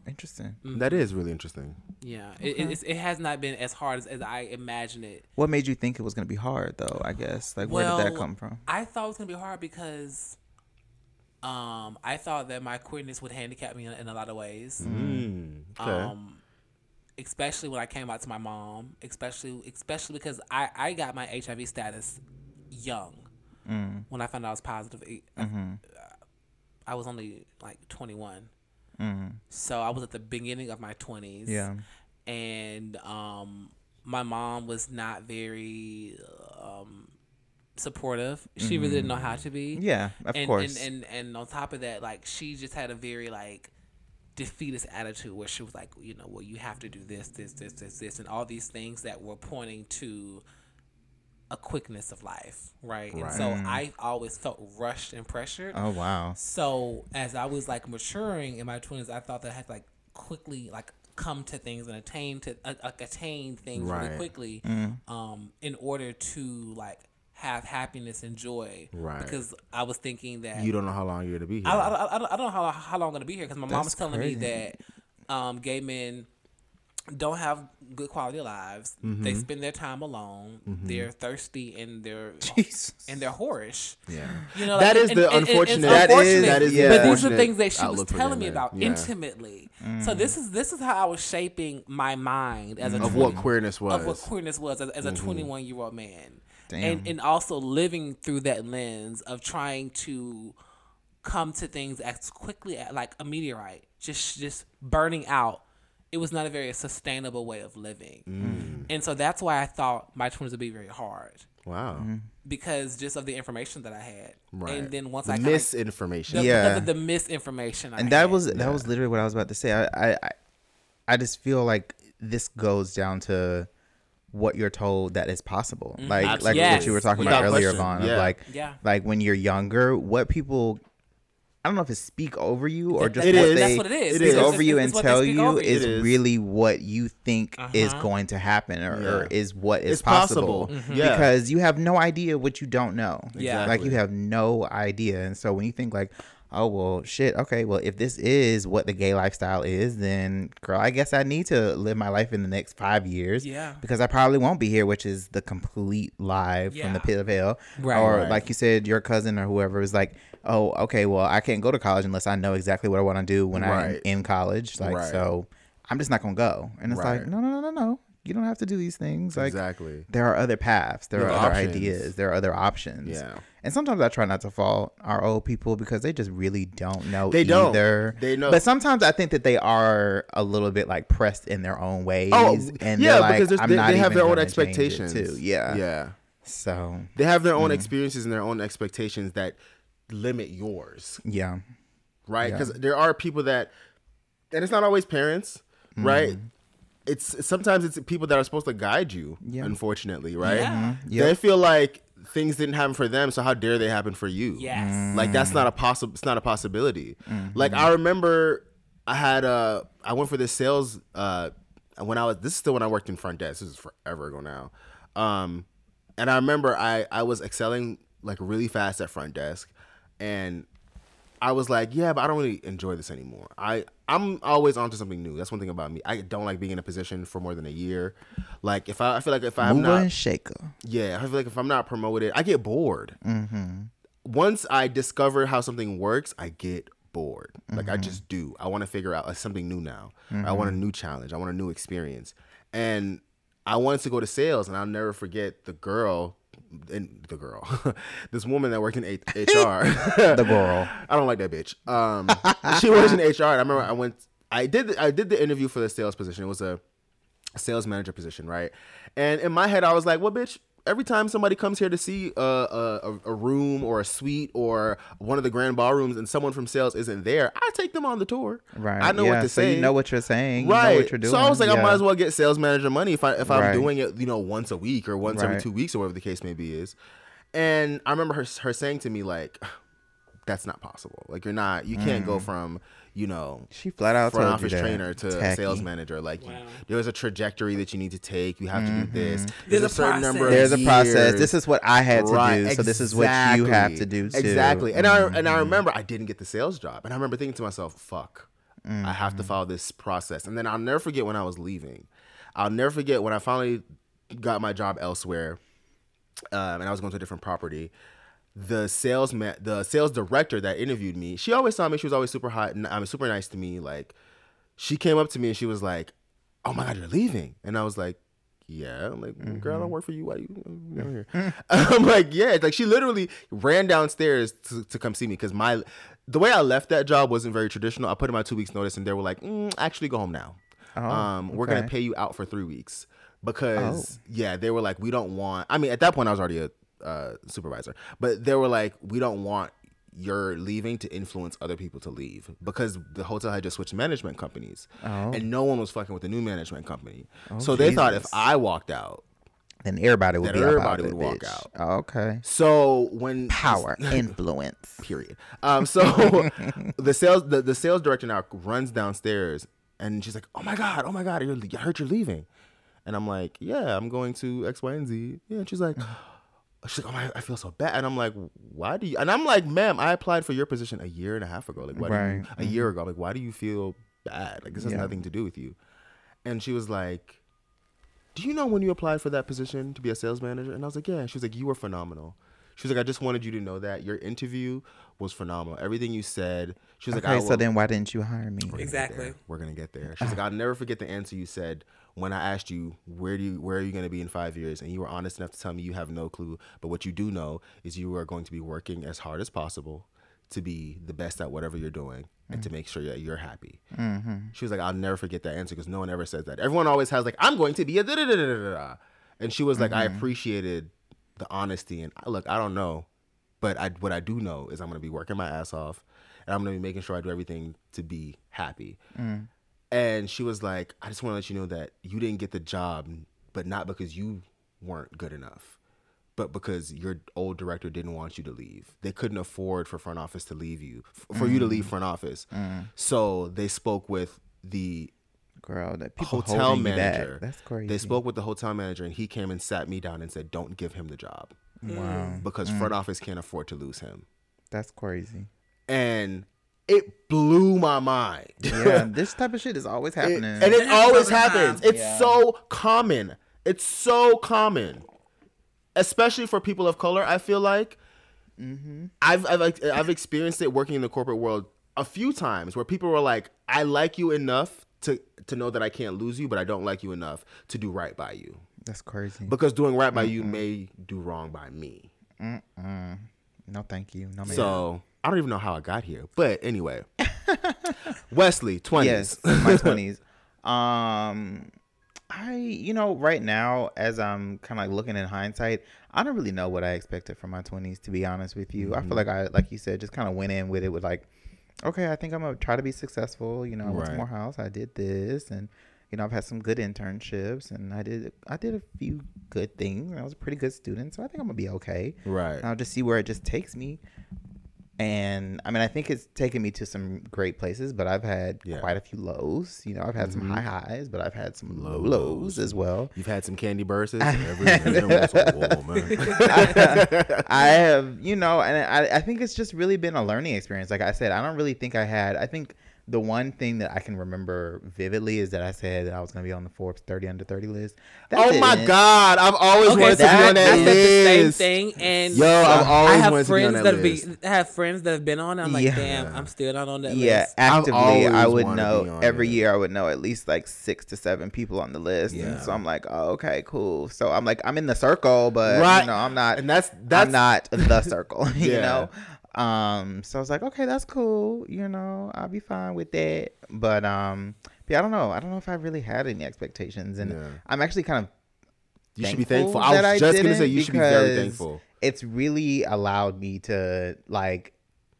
Interesting. That is really interesting. yeah. It, it, it has not been as hard as, as I imagined it. What made you think it was going to be hard, though? I guess. Like, where did that come from? I thought it was gonna be hard because, um, I thought that my queerness would handicap me in, in a lot of ways. Mm, okay. Um, especially when I came out to my mom, especially especially because I I got my HIV status young Mm. when I found out I was positive. I- Mm-hmm. I was only like 21. Mm. So I was at the beginning of my 20s. Yeah. And um, my mom was not very um, supportive. She really didn't know how to be. Mm-hmm. Yeah, of and, course. And, and and on top of that, like she just had a very like defeatist attitude where she was like, you know, well, you have to do this, this, this, this, this, and all these things that were pointing to a quickness of life, right? And so I always felt rushed and pressured. Oh wow. So as I was like maturing in my twenties, I thought that I had to like quickly like come to things and attain to uh, like attain things Right. really quickly, um, in order to like have happiness and joy. Right. Because I was thinking that You don't know how long you're gonna be here. I, I, I, don't, I don't know how, how long I'm gonna be here because my mom was telling crazy. me that um, gay men don't have good quality lives. Mm-hmm. They spend their time alone. They're thirsty and they're Jesus. and they're whorish. yeah. You know, That like, is and- the and- unfortunate. That is that is the But these are unfortunate things that she was telling me about Yeah. intimately. So this is this is how I was shaping my mind as a Of 20 what queerness was. of what queerness was as, as a 21 year old man Damn. and and also living through that lens of trying to come to things as quickly as, like a meteorite just just burning out it was not a very sustainable way of living Mm. and so that's why i thought my 20s would be very hard wow. because just of the information that i had Right. and then once the i kinda- misinformation. the, Yeah. because of the misinformation I and that had. was that was literally what I was about to say. I, I I- I just feel like this goes down to what you're told that is possible. Like like Absolutely. what you were talking Without about earlier. Vaun. Yeah. like Yeah. like when you're younger, what people I don't know if it's speak over you or just It what is. they That's what it is. It speak is. It's- over you it's and tell you over you. is really what you think is Uh-huh. going to happen or, or is what is It's possible. possible. Mhm. Yeah. Because you have no idea what you don't know. Yeah. Like you have no idea. And so when you think like, oh well shit, okay, well if this is what the gay lifestyle is, then girl, I guess I need to live my life in the next five years. Yeah. Because I probably won't be here, which is the complete lie from the pit of hell. Right. Or Right. like you said, your cousin or whoever is like, Oh, okay, well I can't go to college unless I know exactly what I want to do when I'm in college. Like Right. so I'm just not gonna go. And it's like, no, no, no, no, no. You don't have to do these things. Like exactly. there are other paths there There are are other ideas there are other options Yeah. and sometimes i try not to fault our old people because they just really don't know They don't. They know. but sometimes i think that they are a little bit like pressed in their own ways Oh, and yeah, like, because I'm they, they have their own gonna change it expectations too yeah Yeah. so They have their Mm. own experiences and their own expectations that limit yours, yeah right? Yeah. Because there are people that, and it's not always parents, right? It's sometimes it's people that are supposed to guide you. Mm-hmm. Yeah. Unfortunately, right? Yeah. Yep. They feel like things didn't happen for them, so how dare they happen for you? yes Like that's not a possible. It's not a possibility. Like I remember, I had uh I went for this sales uh when I was. This is still when I worked in front desk. This is forever ago now. Um, and I remember I I was excelling like really fast at front desk, and I was like, yeah, but I don't really enjoy this anymore. I I'm always onto something new. That's one thing about me. I don't like being in a position for more than a year. Like if I, I feel like if I'm mover not and shaker yeah, I feel like if I'm not promoted, I get bored. Mm-hmm. Once I discover how something works, I get bored. Like I just do. I want to figure out something new now. I want a new challenge. I want a new experience. And I wanted to go to sales, and I'll never forget the girl. And the girl, this woman that worked in HR. the girl I don't like that bitch. Um, she was in HR. And I remember I went. I did. I did the interview for the sales position. It was a sales manager position, right? And in my head, I was like, "Well, bitch." Every time somebody comes here to see a, a, a room or a suite or one of the grand ballrooms and someone from sales isn't there, I take them on the tour. right I know yeah, what to so say. you know what you're saying right. you know what you're doing So I was like, I might as well get sales manager money if I if I'm Right. doing it, you know, once a week or once every two weeks or whatever the case may be is. And I remember her her saying to me like, "That's not possible. Like you're not. You can't go mm. from you know." she flat out Front office trainer to Tacky. sales manager, like you, there's a trajectory that you need to take. You have to do this. There's a certain number. Of process. There's a process. This is what I had to Right, do. So this is what you have to do too. Exactly. And I and Mm-hmm. I remember I didn't get the sales job, and I remember thinking to myself, "Fuck, I have Mm-hmm. to follow this process." And then I'll never forget when I was leaving. I'll never forget when I finally got my job elsewhere, um, and I was going to a different property. The sales ma- the sales director that interviewed me, she always saw me. She was always super hot and I mean super nice to me. Like, she came up to me and she was like, "Oh my god, you're leaving," and I was like. Yeah, I'm like, girl, I don't work for you. Why you down here? I'm like, yeah. It's like she literally ran downstairs to, to come see me because my the way I left that job wasn't very traditional. I put in my two weeks notice and they were like, mm, actually go home now. um, we're gonna pay you out for three weeks because yeah, they were like, we don't want. I mean, at that point, I was already a uh, supervisor, but they were like, we don't want your leaving to influence other people to leave because the hotel had just switched management companies Oh. and no one was fucking with the new management company. so they thought if I walked out, then everybody would Then be everybody would walk bitch. out. Oh, okay. So when Power, influence. period. Um, so the sales the, the sales director now runs downstairs and she's like, "Oh my god, oh my god, you're, I heard you're leaving," and I'm like, "Yeah, I'm going to X, Y, and Z." Yeah, and she's like. She's like, oh my, I feel so bad, and I'm like, why do you? And I'm like, ma'am, I applied for your position a year and a half ago. Like, why do you? Right. A mm-hmm. year ago, like, why do you feel bad? Like, this has Yeah. nothing to do with you. And she was like, do you know when you applied for that position to be a sales manager? And I was like, yeah. She was like, you were phenomenal. She was like, I just wanted you to know that your interview was phenomenal. Everything you said. She was like, Okay, so then why didn't you hire me? We're gonna Exactly. We're gonna get there. She's ah. like, I'll never forget the answer you said when I asked you where do you where are you gonna be in five years, and you were honest enough to tell me you have no clue. But what you do know is you are going to be working as hard as possible to be the best at whatever you're doing and to make sure that you're happy. Mm-hmm. She was like, I'll never forget that answer because no one ever says that. Everyone always has like, I'm going to be a da da da da da. And she was like, I mm-hmm. appreciated the honesty and look, I don't know, but I what I do know is I'm gonna be working my ass off, and I'm gonna be making sure I do everything to be happy. Mm. And she was like, I just want to let you know that you didn't get the job, but not because you weren't good enough, but because your old director didn't want you to leave. They couldn't afford for front office to leave you, for you to leave mm. front office. Mm. So they spoke with the Girl, that people hotel holding you back. manager. That's crazy. They spoke with the hotel manager, and he came and sat me down and said, "Don't give him the job Wow, because mm. front office can't afford to lose him." that's crazy. And it blew my mind. Yeah, this type of shit is always It- happening. and it It happens always time. happens. It's Yeah. so common. It's so common, especially for people of color. I feel like Mm-hmm. I've I've I've experienced it working in the corporate world a few times where people were like, "I like you enough to to know that I can't lose you, but I don't like you enough to do right by you that's crazy. because doing right by you may do wrong by me." no, thank you. No, man. So I don't even know how I got here, but anyway, Wesley, twenties. yes, my twenties. Um, I you know right now as I'm kind of like looking in hindsight, I don't really know what I expected from my twenties. To be honest with you, I feel like I like you said just kind of went in with it with like, okay, I think I'm gonna try to be successful. You know, I went to Morehouse, I did this, and you know I've had some good internships, and I did I did a few good things. I was a pretty good student, so I think I'm gonna be okay. Right. And I'll just see where it just takes me. And I mean, I think it's taken me to some great places, but I've had Yeah. quite a few lows. You know, I've had some mm-hmm. high highs, but I've had some low Lows. as well. You've had some candy bursts. Every wants a. I have, you know, and I, I think it's just really been a learning experience. Like I said, I don't really think I had, I think the one thing that I can remember vividly is that I said that I was going to be on the Forbes 30 under 30 list. That oh my didn't. God! I've always Okay, wanted so to be I, on I that said the same thing, and Yo, I've I have wanted to be on friends that that list. be have friends that have been on. it. I'm like, Yeah. damn, I'm still not on that Yeah, list. Yeah, actively, I would wanted to be know every it. year. I would know at least like six to seven people on the list, Yeah. and so I'm like, oh, okay, cool. So I'm like, I'm in the circle, but Right. you know, I'm not. And that's that's I'm not the circle, you know. Um, so I was like, okay, that's cool. You know, I'll be fine with that. But um, yeah, I don't know. I don't know if I really had any expectations, and Yeah. I'm actually kind of you should be thankful. I was I just gonna say you should be very thankful. it's really allowed me to like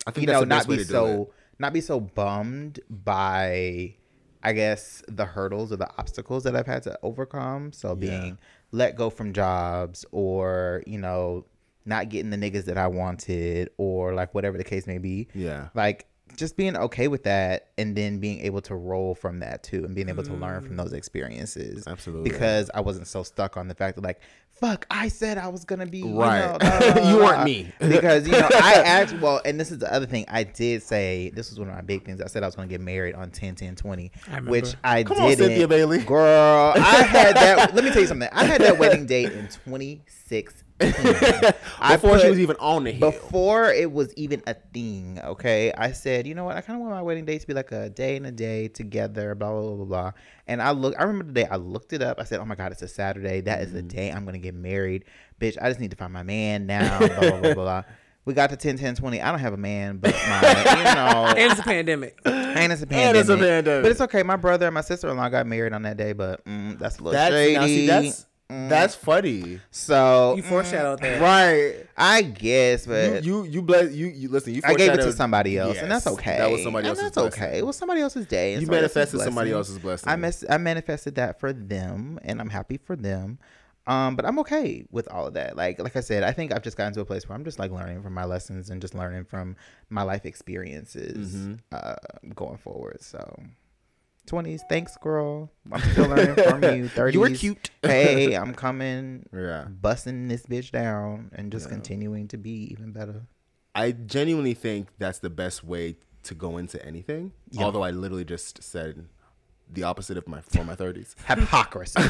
I think you know not be so it. not be so bummed by i guess the hurdles or the obstacles that i've had to overcome so being let go from jobs or you know not getting the niggas that i wanted or like whatever the case may be Yeah. like just being okay with that and then being able to roll from that too and being able to learn from mm. those experiences Absolutely. because i wasn't so stuck on the fact that like fuck i said i was gonna be you Right. know, da, da, You weren't me. because you know i actually well and this is the other thing i did say this was one of my big things i said i was gonna get married on 10 10 20 remember. which i Come on, didn't Cynthia Bailey. girl i had that let me tell you something i had that wedding date in 2016 I Before she was even on the hill. before it was even a thing, okay, I said, you know what, I kind of want my wedding day to be like a day and a day together, blah blah blah blah blah. And I look, I remember the day I looked it up. I said, oh my god, it's a Saturday. That is the Mm-hmm. day I'm gonna get married, bitch. I just need to find my man now. Blah blah blah blah. blah. We got to 10, 10, 20. I don't have a man, but my, you know, And it's a pandemic. and it's a pandemic. And it's a pandemic. But it's okay. My brother and my sister in law got married on that day, but mm, that's a little that's shady. now see that's Mm. that's funny. so You foreshadowed that. Right. I guess, but You you you bless you you listen. You I gave it to somebody else, and that's okay. That was somebody and else's. That's blessing. okay. It was somebody else's day. and You somebody else's manifested somebody else's blessing. I mes- I manifested that for them, and I'm happy for them. Um, but I'm okay with all of that. Like like I said, I think I've just gotten to a place where I'm just like learning from my lessons and just learning from my life experiences Mm-hmm. uh, going forward. So. 20s, thanks, girl. I'm still learning from you. 30s, You were cute. hey, I'm coming, Yeah. busting this bitch down, and just continuing to be even better. I genuinely think that's the best way to go into anything. Yeah. Although I literally just said the opposite of my for my thirties. Hypocrisy.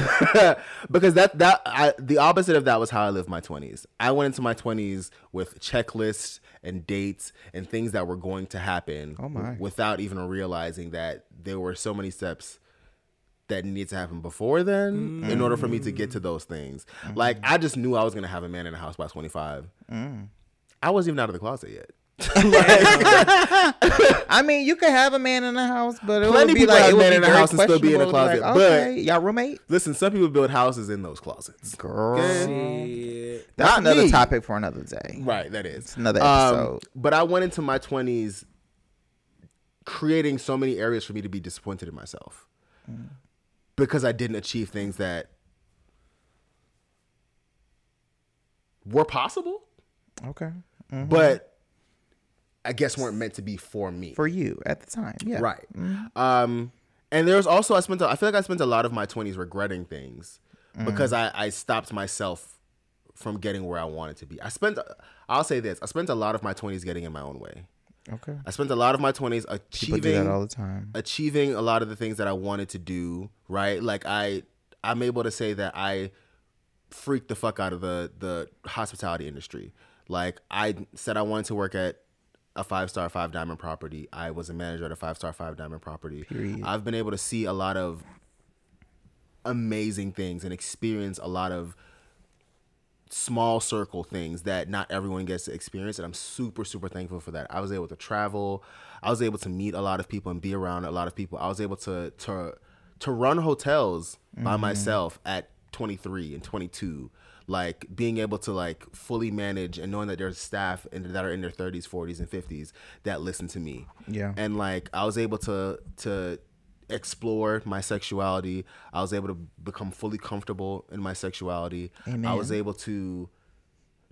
because that that I, the opposite of that was how I lived my 20s. I went into my 20s with checklists and dates and things that were going to happen Oh my. without even realizing that there were so many steps that needed to happen before then in order for me to get to those things. Like mm. I just knew I was going to have a man in the house by 25. Mm. I wasn't even out of the closet yet. I mean, you could have a man in the house, but it Plenty would be people like have it would men be in the house and still be in the questionable to be closet, Like, but- y'all roommate, Listen, some people build houses in those closets. girl. Shit. That's Not another me. topic for another day. Right, that is another Um, episode. but I went into my twenties creating so many areas for me to be disappointed in myself because I didn't achieve things that were possible, Okay, but I guess weren't meant to be for me. for you at the time, yeah, Right. Um, and there's also I spent a, I feel like I spent a lot of my 20s regretting things because I I stopped myself from getting where I wanted to be. I spent I'll say this, I spent a lot of my 20s getting in my own way. Okay, I spent a lot of my 20s people that achieving all the time. achieving a lot of the things that I wanted to do, right? Like I I'm able to say that I freaked the fuck out of the the hospitality industry. Like I said I wanted to work at a five star five diamond property. I was a manager at a five star five diamond property. Period. I've been able to see a lot of amazing things and experience a lot of small circle things that not everyone gets to experience and I'm super super thankful for that. I was able to travel. I was able to meet a lot of people and be around a lot of people. I was able to to to run hotels by mm-hmm. myself at 23 and 22 like being able to like fully manage and knowing that there's staff in, that are in their 30s 40s and 50s that listen to me. Yeah. and like i was able to to explore my sexuality. I was able to become fully comfortable in my sexuality. I was able to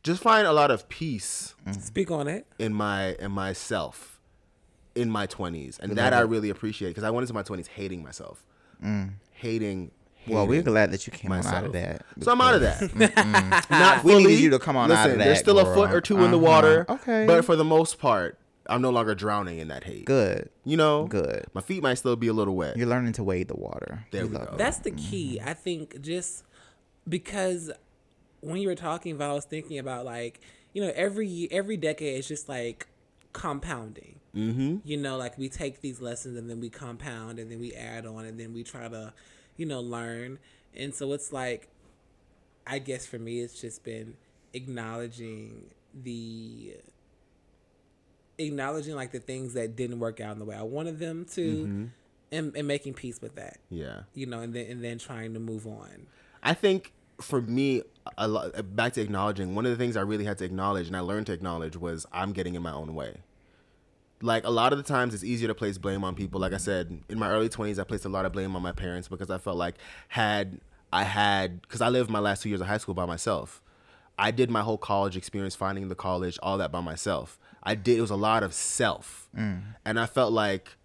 just find a lot of peace Speak on it. in my in myself in my 20s and that i really appreciate because i went into my 20s hating myself. Hating, Well, we're glad that you came on out of that. so i'm out of that not fully. We fully. needed you to come on out of that. There's that, still a foot or 2 in the Uh-huh. water Okay. but for the most part i'm no longer drowning in that hate Good, you know good. my feet might still be a little wet You're learning to wade the water. There We we go. it. That's the key. I think just because when you were talking about, I was thinking about like you know every ye- every decade is just like compounding. Mm-hmm. You know, like we take these lessons and then we compound and then we add on and then we try to, you know, learn. And so it's like, I guess for me, it's just been acknowledging the acknowledging like the things that didn't work out in the way I wanted them to, mm-hmm. and, and making peace with that yeah you know, and then and then trying to move on. I think for me, a lot, back to acknowledging, one of the things I really had to acknowledge and I learned to acknowledge was I'm getting in my own way. Like a lot of the times, it's easier to place blame on people. Like I said, in my early 20s, I placed a lot of blame on my parents because I felt like had I had, because I lived my last two years of high school by myself. I did my whole college experience, finding the college, all that by myself. I did, it was a lot of self. Mm. And I felt like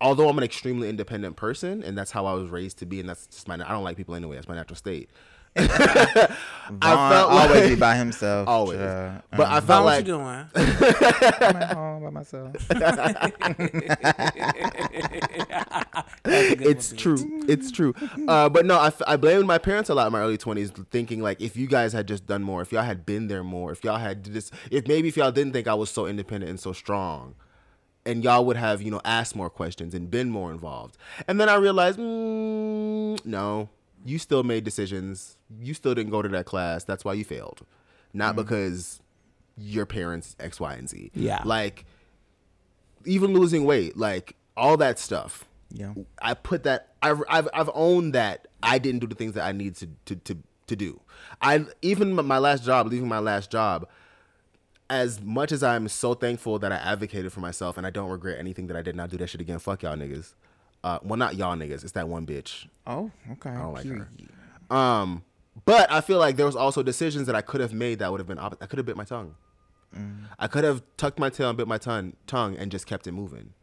although I'm an extremely independent person, and that's how I was raised to be, and that's just my I don't like people anyway. That's my natural state. Vaun I felt like always be by himself. always, child. but I Vaun, felt what like you doing? I'm at home by myself. it's true. It's true. Uh, but no, I, f- I blamed my parents a lot in my early twenties, thinking like if you guys had just done more, if y'all had been there more, if y'all had did this, if maybe if y'all didn't think I was so independent and so strong, and y'all would have you know asked more questions and been more involved. And then I realized, mm, no, you still made decisions. You still didn't go to that class. That's why you failed, not mm-hmm. because your parents X, Y, and Z. Yeah. like even losing weight, like all that stuff. Yeah. I put that. I've I've I've owned that I didn't do the things that I need to to to to do. I even my last job, leaving my last job. As much as I'm so thankful that I advocated for myself and I don't regret anything that I did not do that shit again. Fuck y'all niggas. Uh, well, not y'all niggas. It's that one bitch. Oh, okay. I don't like her. Um, But I feel like there was also decisions that I could have made that would have been opposite. I could have bit my tongue. I could have tucked my tail and bit my tongue, tongue and just kept it moving.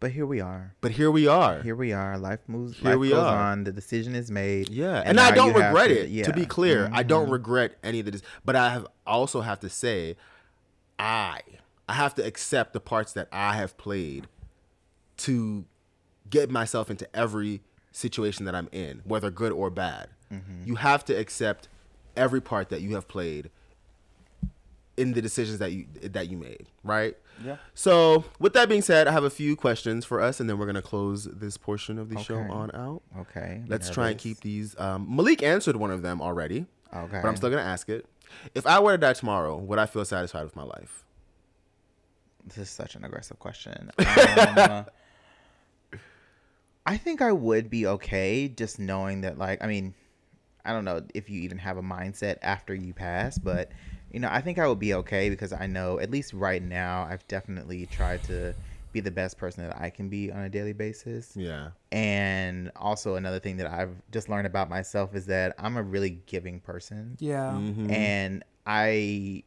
But here we are. But here we are. Here we are. Life moves. Here life we goes are. on. The decision is made. Yeah, and, and I don't regret to- it. yeah. To be clear, I don't Mhm. regret any of this. But I have also have to say, I I have to accept the parts that I have played to get myself into every situation that I'm in, whether good or bad. Mm-hmm. You have to accept every part that you have played in the decisions that you that you made, right? Yeah. So, with that being said, I have a few questions for us, and then we're gonna close this portion of the show on out. Okay. Let's try and keep these. Um, Malik answered one of them already, Okay. but I'm still gonna ask it. If I were to die tomorrow, would I feel satisfied with my life? This is such an aggressive question. Um, I think I would be okay just knowing that, like, I mean, I don't know if you even have a mindset after you pass, but, you know, I think I would be okay because I know, at least right now, I've definitely tried to be the best person that I can be on a daily basis. Yeah. And also, another thing that I've just learned about myself is that I'm a really giving person Yeah. Mhm. and I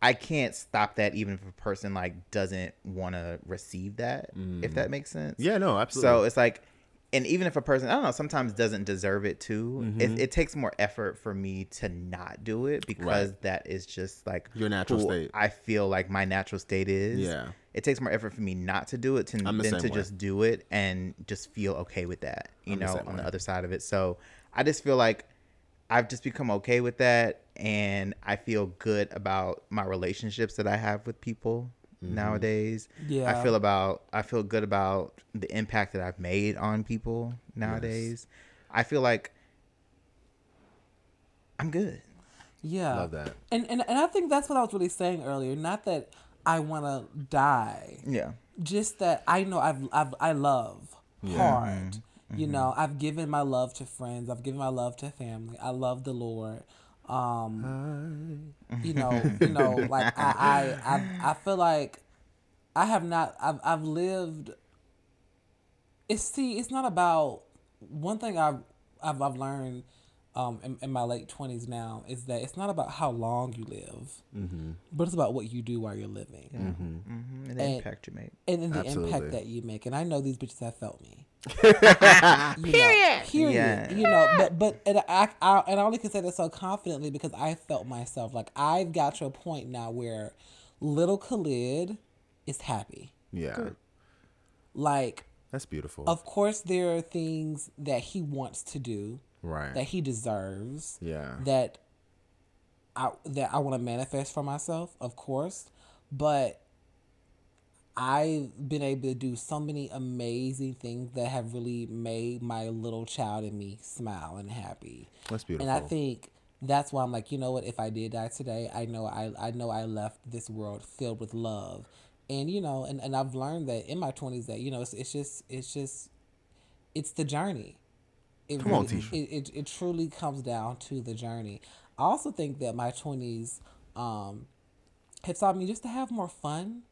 I can't stop that even if a person like doesn't want to receive that if that makes sense. Yeah. No. Absolutely. So it's like and even if a person I don't know sometimes doesn't deserve it too, Mm-hmm. it, it takes more effort for me to not do it because Right. that is just like Your natural state. I feel like my natural state is. Yeah. It takes more effort for me not to do it to, than to way. just do it and just feel okay with that, you I'm know, same on the other side of it. So I just feel like I've just become okay with that and I feel good about my relationships that I have with people Mm-hmm. nowadays. Yeah. I feel about I feel good about the impact that I've made on people nowadays. I feel like I'm good. Yeah. Love that. And, and and I think that's what I was really saying earlier. Not that I want to die, Yeah. just that I know I've, I've I love hard. You Mm-hmm. know, I've given my love to friends. I've given my love to family. I love the Lord. Um, you know, you know, like I, I, I, I feel like I have not. I've, I've lived. It's see, it's not about one thing I've, I've, I've learned. Um, in, in my late twenties now is that it's not about how long you live, but it's about what you do while you're living Mm-hmm. And the And- impact you made. and then the Absolutely. impact that you make. And I know these bitches have felt me. period. period. Yeah. You know, but but and I, I and I only can say that so confidently because I felt myself. Like I've got to a point now where little Khalid is happy. Yeah. Like, That's beautiful. of course, there are things that he wants to do right. that he deserves. yeah. that I that I want to manifest for myself, of course, but I've been able to do so many amazing things that have really made my little child in me smile and happy. That's beautiful. And I think that's why I'm like, you know what? If I did die today, I know I I know I left this world filled with love, and you know, and, and I've learned that in my twenties that you know it's it's just it's just it's the journey. It Come on, Tisha. It, it it truly comes down to the journey. I also think that my twenties um have taught me just to have more fun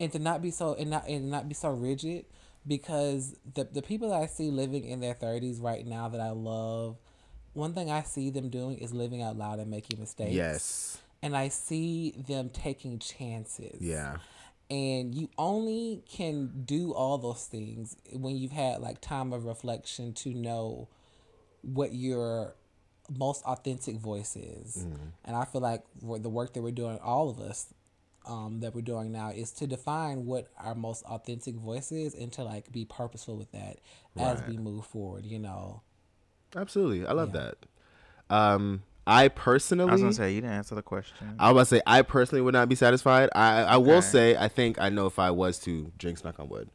and to not be so and not and not be so rigid because the the people that I see living in their thirties right now that I love, one thing I see them doing is living out loud and making mistakes. yes. And I see them taking chances. Yeah. And you only can do all those things when you've had like time of reflection to know what your most authentic voice is. Mm. And I feel like the work that we're doing, all of us, um, that we're doing now is to define what our most authentic voice is and to like be purposeful with that as we move forward, you know. Absolutely. I love that. Um, I personally. I was gonna say you didn't answer the question. I was about to say I personally would not be satisfied. I I will Okay. say I think I know if I was to drink knock on wood.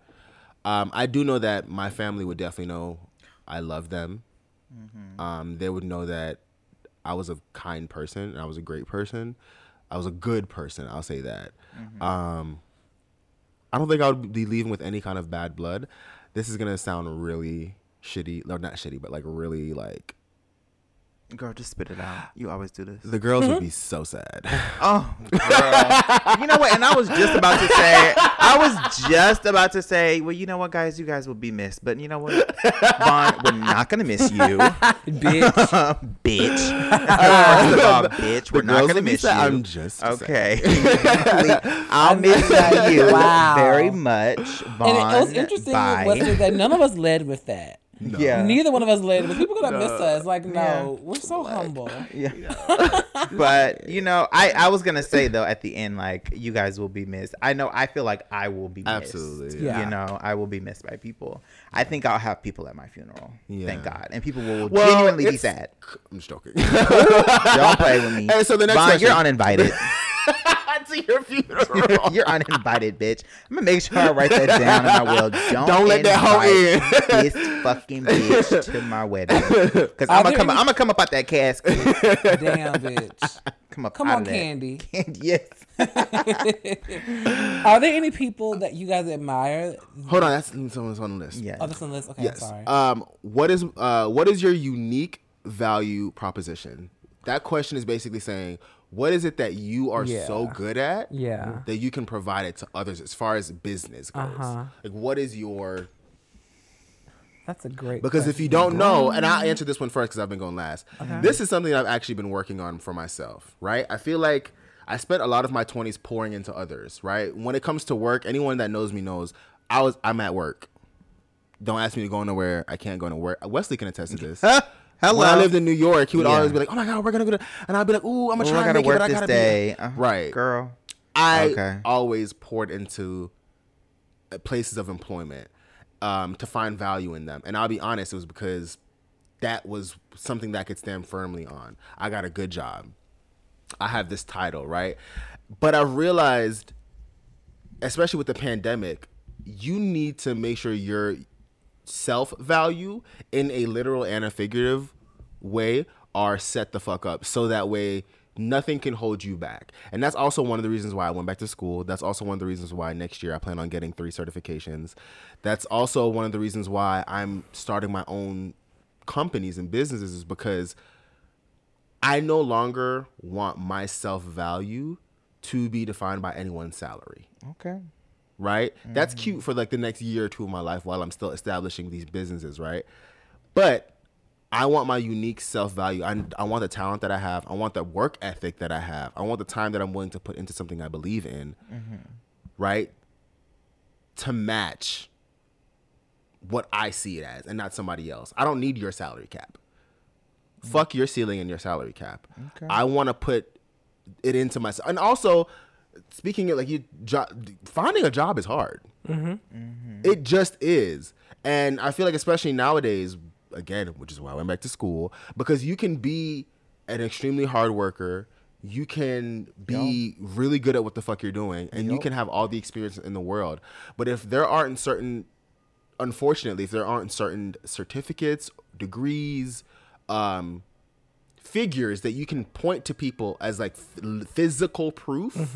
Um, I do know that my family would definitely know I love them. Um, they would know that I was a kind person and I was a great person. I was a good person. I'll say that. Um, I don't think I would be leaving with any kind of bad blood. This is gonna sound really shitty, or not shitty, but like really like Girl, just spit it out. You always do this. The girls would be mm-hmm. so sad. Oh, girl. you know what? And I was just about to say, I was just about to say, well, you know what, guys, you guys will be missed. But you know what, Vaun, we're not gonna miss you, Bitch. bitch. First of all, bitch, we're not gonna would be miss you. I'm just okay. I'll miss you Wow. very much, Vaun. and it, it was interesting Bye. was that none of us led with that. Yeah. Neither one of us led with people gonna miss us. Like, no, we're so humble. Yeah. but you know, I I was gonna say though at the end, like you guys will be missed. I know. I feel like I will be missed. Absolutely, yeah. You know, I will be missed by people. I think I'll have people at my funeral. Yeah. Thank God, and people will Well, genuinely be sad. I'm just joking. Don't play with me. Hey, so the next Vaun, you're question. Uninvited. to your funeral. you're uninvited, bitch. I'm gonna make sure I write that down in my will. Don't, Don't let that hoe invite this fucking bitch to my wedding. Because I'm gonna come. any- I'm gonna come up out that casket. Damn, bitch. Come up. Come out on, of that. Candy. Candy. Yes. Are there any people that you guys admire? Hold on, that's someone's on the list. Yeah. Oh, this on the list. Okay, Yes. sorry. Um, what is uh, what is your unique value proposition? That question is basically saying, what is it that you are so good at Yeah. that you can provide it to others as far as business goes? Uh-huh. Like, what is your That's a great. because if you don't know, and I'll answer this one first because I've been going last. This is something I've actually been working on for myself, right? I feel like I spent a lot of my 20s pouring into others, right? When it comes to work, anyone that knows me knows I was I'm at work. Don't ask me to go nowhere. I can't go nowhere. Wesley can attest to this. Hello. When I lived in New York, he would Yeah. always be like, "Oh my god, we're gonna go," to, and I'd be like, "Ooh, I'm gonna try I gotta make it, work but I this gotta day. be Uh, right." girl. I Okay. always poured into uh, places of employment um, to find value in them. And I'll be honest, it was because that was something that I could stand firmly on. I got a good job. I have this title, right? But I realized, especially with the pandemic, you need to make sure your self value in a literal and a figurative way are set the fuck up so that way nothing can hold you back. And that's also one of the reasons why I went back to school. That's also one of the reasons why next year I plan on getting three certifications. That's also one of the reasons why I'm starting my own companies and businesses is because I no longer want my self value to be defined by anyone's salary Okay. Right? That's mm. cute for like the next year or two of my life while I'm still establishing these businesses, right? But I want my unique self value. I, I want the talent that I have. I want the work ethic that I have. I want the time that I'm willing to put into something I believe in, mm-hmm. right? To match what I see it as and not somebody else. I don't need your salary cap. Fuck mm. your ceiling and your salary cap. Okay. I want to put it into myself. And also, speaking of like you, jo- finding a job is hard. It just is. And I feel like, especially nowadays, again, which is why I went back to school, because you can be an extremely hard worker. You can be really good at what the fuck you're doing, and you can have all the experience in the world. But if there aren't certain unfortunately, if there aren't certain certificates, degrees, um, figures that you can point to people as like f- physical proof,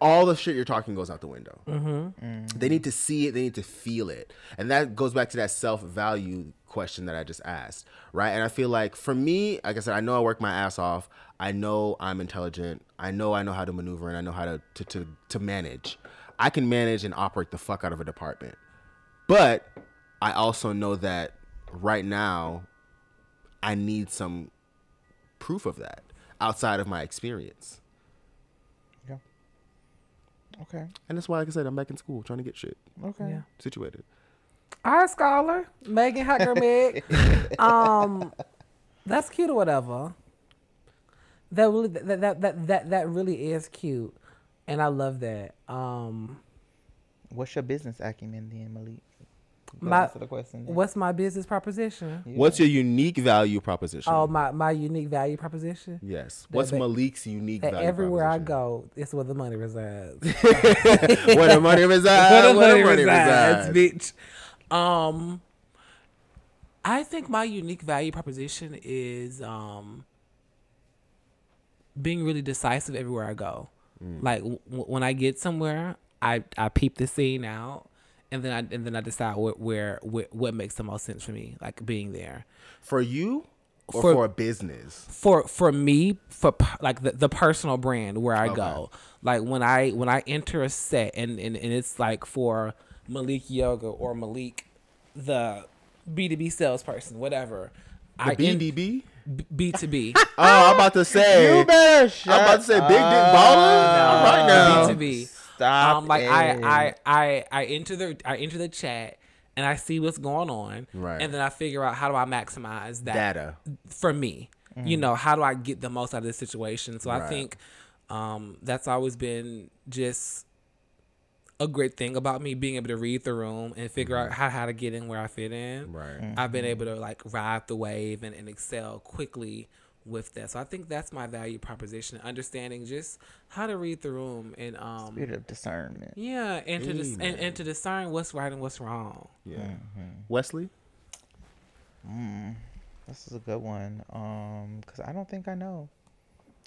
all the shit you're talking goes out the window. Mm-hmm. They need to see it, they need to feel it. And that goes back to that self value question that I just asked, right? And I feel like for me, like I said, I know I work my ass off. I know I'm intelligent. I know I know how to maneuver and I know how to, to, to, to manage. I can manage and operate the fuck out of a department. But I also know that right now I need some proof of that outside of my experience. Yeah. Okay. And that's why, like I said, I'm back in school trying to get shit Okay. Yeah. situated. All right, scholar Megan Hacker Meg. um, that's cute or whatever. That really that, that that that that really is cute, and I love that. Um, What's your business acumen then, Malik? Go My- answer the question. then. what's my business proposition? Yeah. What's your unique value proposition? Oh, my my unique value proposition. yes. that- What's that- Malik's unique That value everywhere I proposition? go, it's where the money resides. where the money resides. where the money, the money resides, resides. bitch. Um, I think my unique value proposition is um being really decisive everywhere I go. Like w- w- when I get somewhere, I I peep the scene out, and then I and then I decide where, where where what makes the most sense for me, like being there. For you, or for for a business? for for me for like the, the personal brand where I go like when I when I enter a set and, and and it's like for Malik Yoga or Malik the B2B salesperson whatever The I in- BDB? B to B Oh, I'm about to say. You better shut I'm about to say big dick up. baller. All right now. B2B Stop um like it. I, I I I enter the I enter the chat and I see what's going on Right. and then I figure out how do I maximize that Data. for me. You know, how do I get the most out of this situation? So I think um, that's always been just a great thing about me being able to read the room and figure out how, how to get in where I fit in. Right. I've been able to like ride the wave and, and excel quickly with that. So I think that's my value proposition, understanding just how to read the room and um Spirit of discernment. yeah, and to dis- and, and to discern what's right and what's wrong. Yeah. Wesley? This is a good one. Um, because I don't think I know.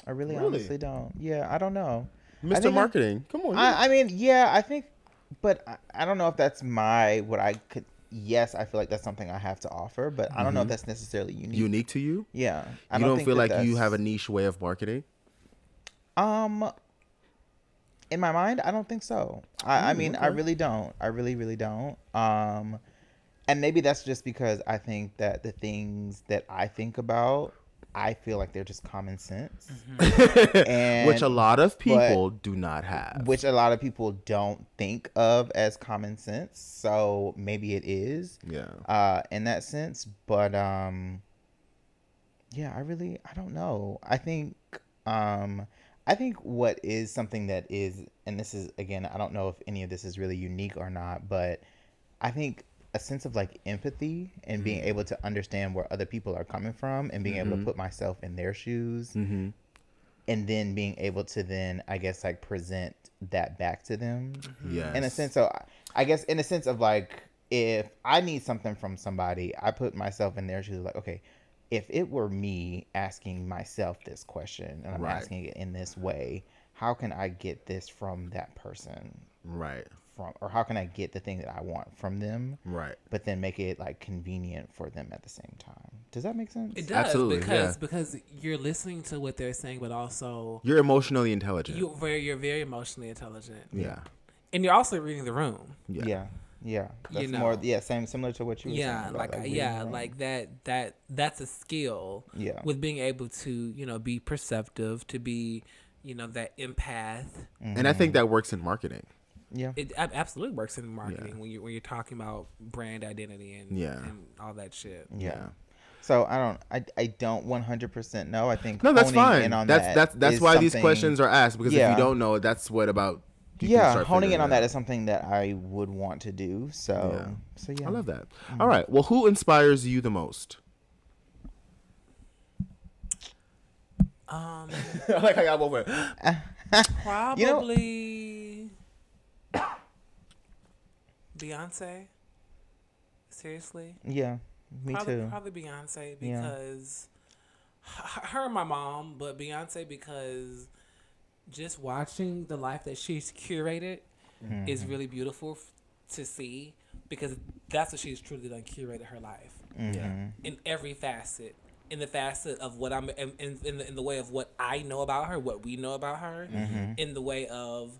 I really, Really? honestly don't. Yeah, I don't know. Mr. think I- Marketing. Come on. I, I mean, yeah, I think, but I, I don't know if that's my what I could. Yes, I feel like that's something I have to offer, but I don't know if that's necessarily unique. Unique to you? Yeah, I You don't think feel that like you have a niche way of marketing? Um, in my mind, I don't think so. I, I Ooh, mean, I really don't. I really, really don't. Um, and maybe that's just because I think that the things that I think about, I feel like they're just common sense, and Which a lot of people do not have. which a lot of people don't think of as common sense. So maybe it is yeah. uh, in that sense. But um, yeah, I really I don't know. I think um, I think what is something that is, and this is again, I don't know if any of this is really unique or not, but I think a sense of like empathy and being mm-hmm. able to understand where other people are coming from and being able to mm-hmm. put myself in their shoes Mm-hmm. and then being able to then I guess like present that back to them yeah in a sense. So I- I guess in a sense of like if I need something from somebody, I put myself in their shoes. Like, okay, if it were me asking myself this question and I'm Right. asking it in this way, how can I get this from that person? Right. From or how can I get the thing that I want from them? Right. But then make it like convenient for them at the same time. Does that make sense? It does Absolutely, because yeah. because you're listening to what they're saying, but also You're emotionally intelligent. you're very you're very emotionally intelligent, yeah. and you're also reading the room. Yeah. Yeah. Yeah. That's You more yeah, same similar to what you were Yeah, saying. about, like, reading yeah, like that that that's a skill. Yeah. with being able to you know be perceptive, to be you know that empath. Mm-hmm. And I think that works in marketing. Yeah. It ab- absolutely works in marketing when you when you're talking about brand identity and Yeah. and all that shit. Yeah. So I don't I, I don't 100% know. I think No, that's fine. in on That's that that's that's why these questions are asked because if you don't know, that's what about you Yeah, honing in on it that out. is something that I would want to do. So Yeah. so yeah. I love that. All right. Well, who inspires you the most? Um, like I got over. probably Beyonce. Seriously, Yeah. Me probably, too. Probably Beyonce because h- her and my mom, but Beyonce because just watching the life that she's curated Mm-hmm. is really beautiful to see because that's what she's truly done curated her life Mm-hmm. Yeah. in every facet in the facet of what i'm in, in, in, the, in the way of what i know about her what we know about her Mm-hmm. in the way of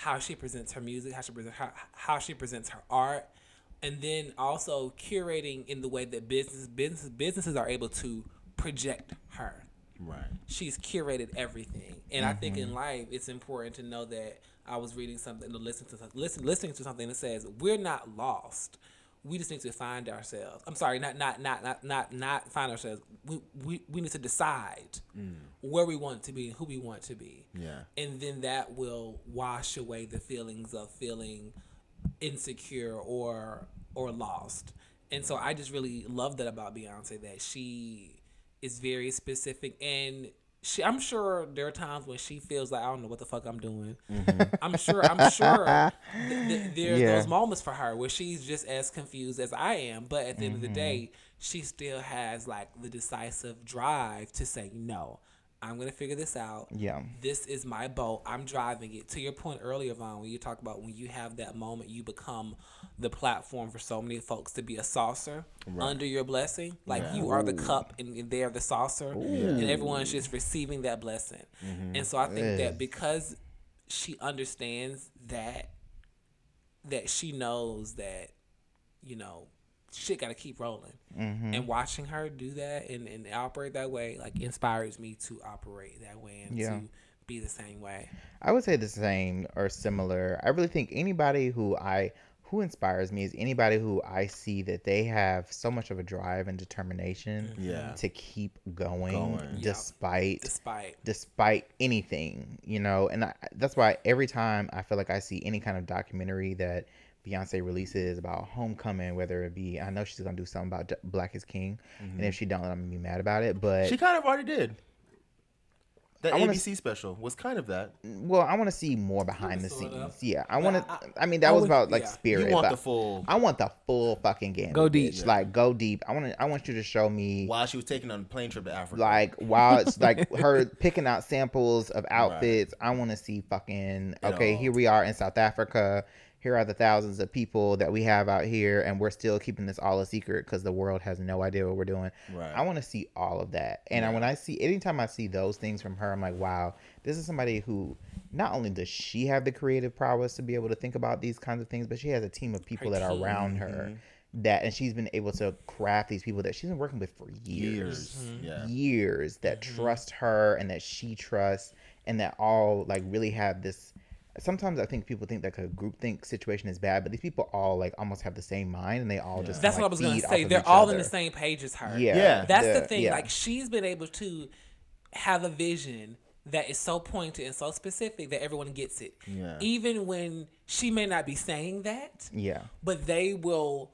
how she presents her music how she presents how, how she presents her art and then also curating in the way that business business businesses are able to project her. Right. she's curated everything. And i think in mm-hmm. life it's important to know that i was reading something to listen to listen listening to something that says we're not lost we just need to find ourselves i'm sorry not not not not not, not find ourselves we, we we need to decide mm. where we want to be and who we want to be Yeah. and then that will wash away the feelings of feeling insecure or or lost. And so I just really love that about Beyonce that she is very specific and she I'm sure there are times when she feels like I don't know what the fuck I'm doing. Mm-hmm. I'm sure I'm sure th- th- there are Yeah. those moments for her where she's just as confused as I am, but at the end of the mm-hmm. day, she still has like the decisive drive to say no. I'm gonna figure this out. Yeah. This is my boat. I'm driving it. To your point earlier, Vaun, when you talk about when you have that moment, you become the platform for so many folks to be a saucer under your blessing. Like you are the cup and and they're the saucer, and everyone's just receiving that blessing. Mm-hmm. And so I think Yes. that because she understands that, that she knows that, you know, shit got to keep rolling. Mm-hmm. And watching her do that and, and operate that way, like, inspires me to operate that way and Yeah. to be the same way. I would say the same or similar. I really think anybody who I who inspires me is anybody who I see that they have so much of a drive and determination Yeah. to keep going, Going. Yeah. despite Despite. despite anything, you know. And I, that's why every time I feel like I see any kind of documentary that Beyonce releases about homecoming, whether it be I know she's gonna do something about Black is King, and if mm-hmm. she don't, I'm gonna be mad about it. But She kind of already did. That I wanna ABC special was kind of that. well, I want to see more behind the scenes. of. Yeah, I want to. I, mean, that I was would- about like yeah. spirit. You want but the full. I want the full fucking game. Go deep. Like go deep. I want to. I want you to show me While she was taking on a plane trip to Africa. like while it's like her picking out samples of outfits. I want to see fucking. Okay, all. here we are in South Africa. Here are the thousands of people that we have out here, and we're still keeping this all a secret because the world has no idea what we're doing. Right. I want to see all of that, and I when I see anytime I see those things from her, I'm like, wow, this is somebody who not only does she have the creative prowess to be able to think about these kinds of things, but she has a team of people Her that are around her that, and she's been able to craft these people that she's been working with for years. Mm-hmm. Yeah. years that trust her and that she trusts and that all like really have this sometimes i think people think that a group think situation is bad but these people all like almost have the same mind and they all just That's like, what I was gonna say. They're all on other. the same page as her. yeah Yeah. That's the, thing. yeah. Like she's been able to have a vision that is so pointed and so specific that everyone gets it. Yeah. Even when she may not be saying that, yeah but they will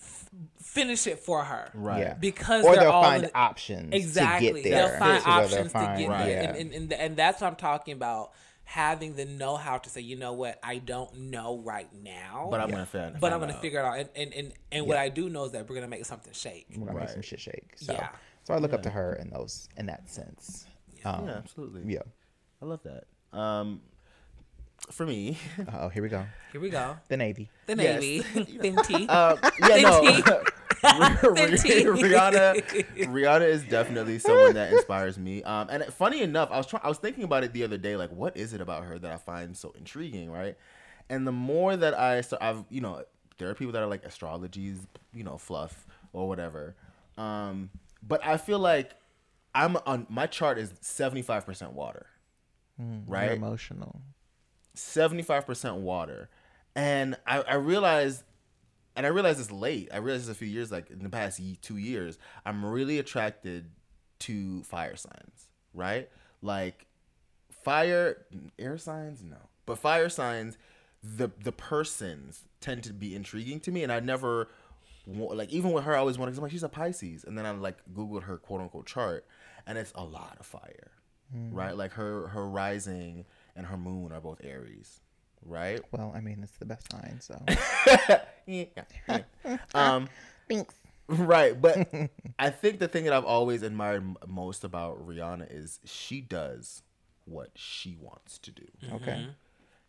f- finish it for her. Right. yeah Because or they're they'll all find in- options Exactly. to get there They'll find To where options to get Right. there. yeah. And, and, and, and that's what I'm talking about. Having the know how to say, you know what, I don't know right now. But I'm gonna find. but I'm gonna out. figure it out. And and, and, and what I do know is that we're gonna make something shake. we're gonna make some shit shake so Yeah. so i look up to her in those in that sense um, Yeah, absolutely. yeah I love that. Um, for me, oh here we go Here we go. the navy The Yes. Navy. Fenty. um, yeah, no. Fenty. Fenty. Rihanna, Rihanna is definitely someone that inspires me. Um, and funny enough, I was trying, I was thinking about it the other day. Like, what is it about her that I find so intriguing, right? And the more that I, start, I've, you know, there are people that are like astrology's, you know, fluff or whatever. Um, but I feel like I'm on my chart is seventy five percent water, You're right? emotional 75% water. And I, I realized, and I realized this late, I realized this a few years, like in the past two years, I'm really attracted to fire signs, right? Like fire, air signs, no. But fire signs, the the persons tend to be intriguing to me. And I never, like, even with her, I always wanted, cause I'm like, she's a Pisces. And then I like Googled her quote unquote chart, and it's a lot of fire, hmm. right? Like her, her rising and her moon are both Aries, right? well i mean it's the best sign so yeah. um, thanks right. But I think the thing that I've always admired m- most about Rihanna is she does what she wants to do. okay mm-hmm.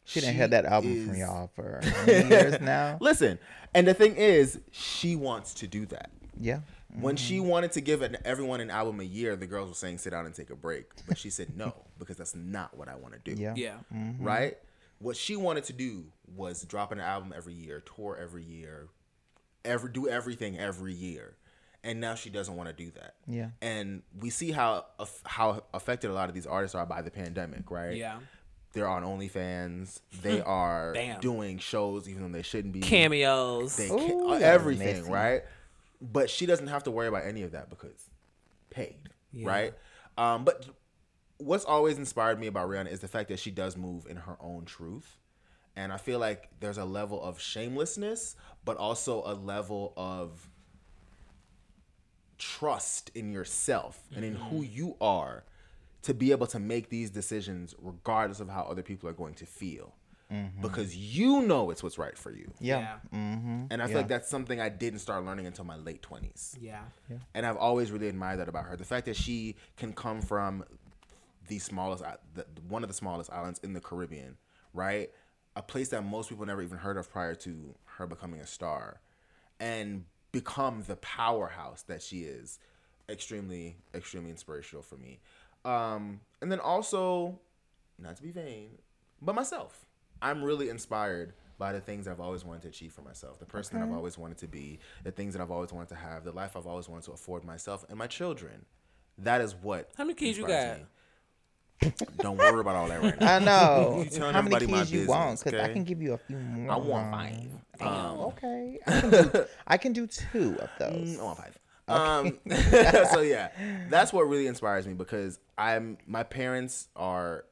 She didn't have that album from y'all for years now. Listen, and the thing is, she wants to do that. Yeah. When she mm-hmm. wanted to give an, everyone an album a year, the girls were saying sit down and take a break. But she said no, because that's not what I want to do. Yeah. Yeah. Mm-hmm. Right? What she wanted to do was drop an album every year, tour every year, every do everything every year. And now she doesn't want to do that. Yeah. And we see how how affected a lot of these artists are by the pandemic, right? Yeah. They're on OnlyFans. They are Bam. doing shows even though they shouldn't be. Cameos. They Ooh, ca- that everything, messy. right? But she doesn't have to worry about any of that because paid, Yeah. right? Um, but what's always inspired me about Rihanna is the fact that she does move in her own truth. And I feel like there's a level of shamelessness, but also a level of trust in yourself and in who Mm-hmm. you are to be able to make these decisions regardless of how other people are going to feel. Because you know it's what's right for you. Yeah. Mm-hmm. And I feel Yeah. like that's something I didn't start learning until my late 20s. Yeah. And I've always really admired that about her. The fact that she can come from the smallest, the, one of the smallest islands in the Caribbean, right? A place that most people never even heard of prior to her becoming a star, and become the powerhouse that she is. Extremely, extremely inspirational for me. Um, and then also, not to be vain, but myself. I'm really inspired by the things I've always wanted to achieve for myself, the person that I've always wanted to be, the things that I've always wanted to have, the life I've always wanted to afford myself and my children. That is what. How many kids you got? me. Don't worry about all that right now. I know. You telling How many everybody my kids you want? Because I can give you a few more. I want five. Um, Okay. I can, do, I can do two of those. Mm, I want five. Um, so yeah, that's what really inspires me because I'm my parents are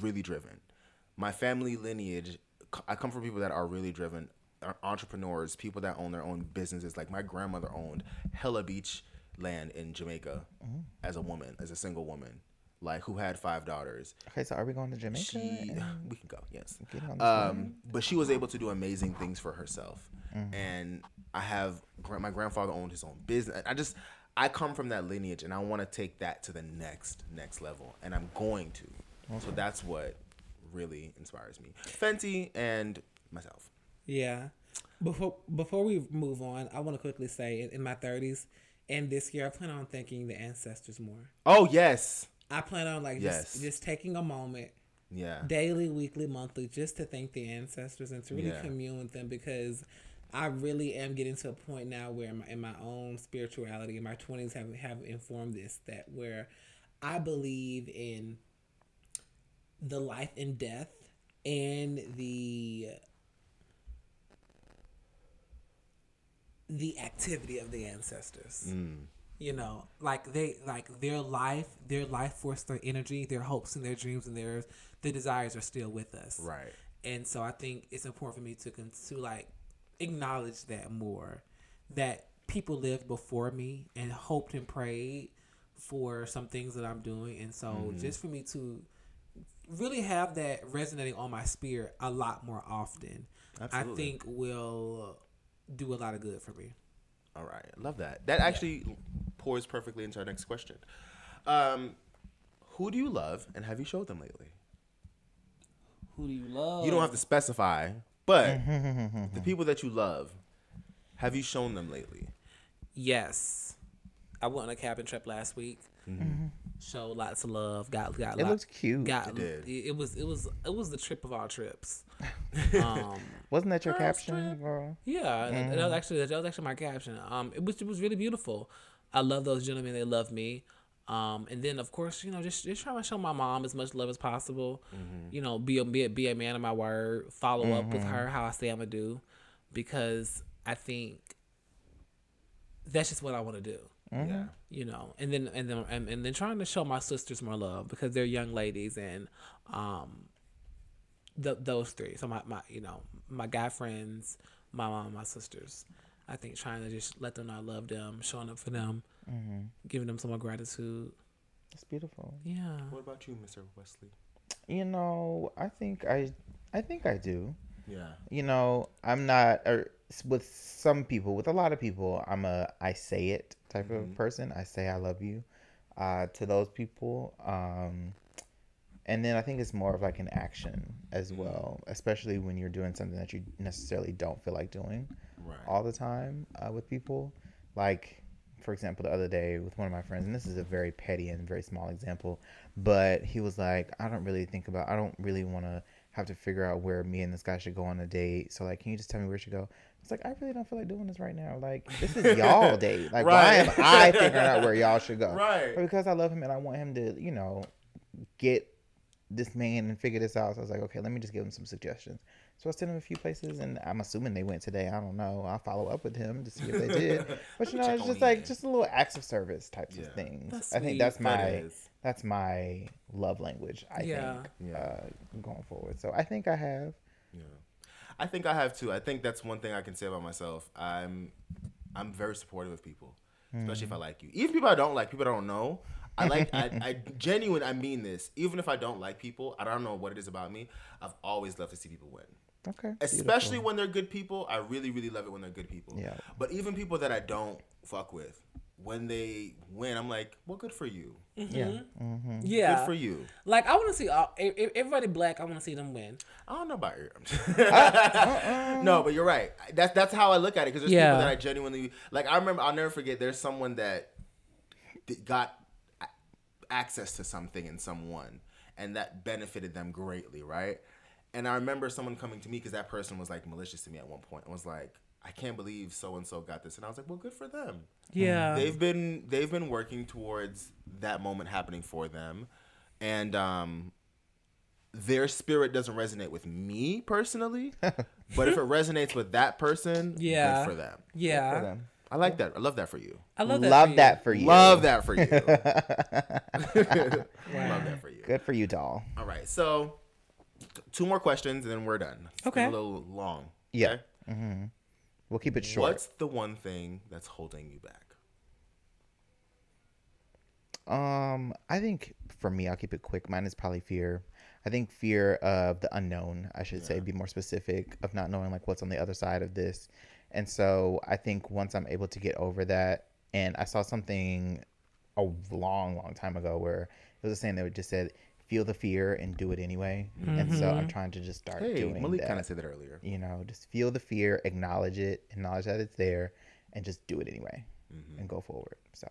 really driven. My family lineage, I come from people that are really driven, are entrepreneurs, people that own their own businesses. Like my grandmother owned hella beach land in Jamaica as a woman, as a single woman, like who had five daughters. Okay, so are we going to Jamaica? She, we can go, yes. get on this Um, but she was able to do amazing things for herself. And I have my grandfather owned his own business. I just I come from that lineage, and I want to take that to the next next level, and I'm going to. So that's what really inspires me. Fenty and myself. Yeah. Before before we move on, I want to quickly say in, in my thirties and this year, I plan on thanking the ancestors more. Oh yes, I plan on like Yes. just just taking a moment yeah, daily, weekly, monthly, just to thank the ancestors and to really Yeah. commune with them because I really am getting to a point now where in my, in my own spirituality in my twenties have have informed this that where I believe in the life and death and the the activity of the ancestors Mm. You know like they like their life their life force their energy their hopes and their dreams and their their desires are still with us right. and so i think it's important for me to con- to like acknowledge that more that people lived before me and hoped and prayed for some things that i'm doing and so Mm-hmm. just for me to really have that resonating on my spirit a lot more often Absolutely. i think will do a lot of good for me All right, love that. That actually pours perfectly into our next question. Um, who do you love, and have you showed them lately? who do you love You don't have to specify, but the people that you love, have you shown them lately? Yes, I went on a cabin trip last week. Showed lots of love. Got got. Mm-hmm. It lot- looks cute. Got It did. It, it was it was it was the trip of all trips. um, Wasn't that your caption, trip. girl? yeah, that- that was actually that was actually my caption. Um, it was it was really beautiful. I love those gentlemen. They love me. Um, and then of course you know just just trying to show my mom as much love as possible. You know, be a be a, be a man of my word. Follow up with her how I say I'm gonna do, because I think that's just what I want to do Yeah. you know and then and then and, and then trying to show my sisters more love because they're young ladies and um th- those three so my, my you know my guy friends my mom my sisters i think trying to just let them know i love them showing up for them giving them some more gratitude It's beautiful. yeah What about you, Mr. Wesley? You know, I think I, I think I do. Yeah. You know, I'm not or with some people, with a lot of people, I'm a I say it type of person. I say I love you uh, to those people. Um, and then I think it's more of like an action as well, especially when you're doing something that you necessarily don't feel like doing Right. all the time uh, with people. Like, for example, the other day with one of my friends, and this is a very petty and very small example, but he was like, I don't really think about, I don't really want to have to figure out where me and this guy should go on a date. So, like, can you just tell me where we should go? It's like, I really don't feel like doing this right now. Like, this is y'all date. Like, why am I figuring out where y'all should go? Right. But because I love him and I want him to, you know, get this man and figure this out. So I was like, okay, let me just give him some suggestions. So I sent him a few places, and I'm assuming they went today. I don't know. I'll follow up with him to see if they did. But you know, it's just him. like just a little acts of service types Yeah. of things. That's I think sweet. that's my is. that's my love language. I Yeah. think Yeah. uh, going forward. So I think I have. Yeah. I think I have too. I think that's one thing I can say about myself. I'm I'm very supportive of people, especially if I like you. Even people I don't like, people I don't know. I like I, I genuine I mean this. Even if I don't like people, I don't know what it is about me. I've always loved to see people win. Okay. Especially beautiful. when they're good people. I really, really love it when they're good people. Yeah. But even people that I don't fuck with, when they win, I'm like, well, good for you. Yeah. Mm-hmm. Yeah. Good for you. Like I want to see all, e- e- everybody black. I want to see them win. I don't know about you. Uh, no, but you're right. That's that's how I look at it because there's Yeah. people that I genuinely like. I remember. I'll never forget. There's someone that got a- access to something in someone, and that benefited them greatly, right? And I remember someone coming to me because that person was like malicious to me at one point and was like, "I can't believe so and so got this," and I was like, "Well, good for them." Yeah. they've been they've been working towards that moment happening for them and um their spirit doesn't resonate with me personally but if it resonates with that person Yeah. good for them yeah. for them. I like that i love that for you I love that. Love for you. that for you. love that for you love that for you Good for you, doll. all right so two more questions and then we're done It's Okay. a little long Yeah. okay? We'll keep it short. what's the one thing that's holding you back Um, I think for me, I'll keep it quick. Mine is probably fear. I think fear of the unknown. I should say, be more specific of not knowing like what's on the other side of this. And so I think once I'm able to get over that, and I saw something a long, long time ago where it was a saying that would just said, "Feel the fear and do it anyway." And so I'm mm-hmm. trying to just start hey doing malik that. kind of said that earlier you know, just feel the fear, acknowledge it, acknowledge that it's there, and just do it anyway, mm-hmm. and go forward. So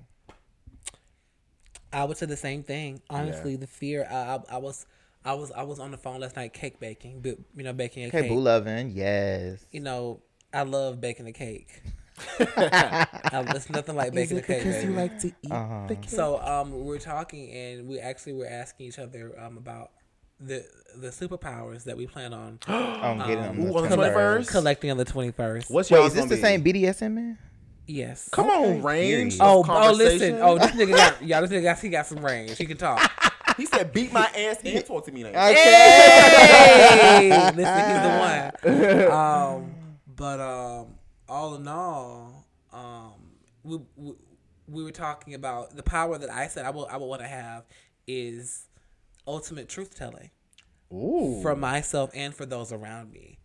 I would say the same thing. Honestly, the fear. I, I, I was, I was, I was on the phone last night, cake baking. bu- You know, baking a okay, cake. boo loving, yes. You know, I love baking a cake. I, it's nothing like baking a cake. baby. You like to eat Uh-huh. So um, we're talking, and we actually were asking each other um about the the superpowers that we plan on I'm getting on the on the 21st? collecting on the twenty first. what's Wait, y'all's is this the be? same BDSM man? Yes. Come on, range. period. Oh, oh, listen. Oh, this nigga got y'all. This nigga got he got some range. He can talk. he said, "Beat my ass and talk to me." Like, hey, listen, he's the one. Um, but um, all in all, um, we, we we were talking about the power that I said I will I would want to have is ultimate truth telling Ooh, for myself and for those around me.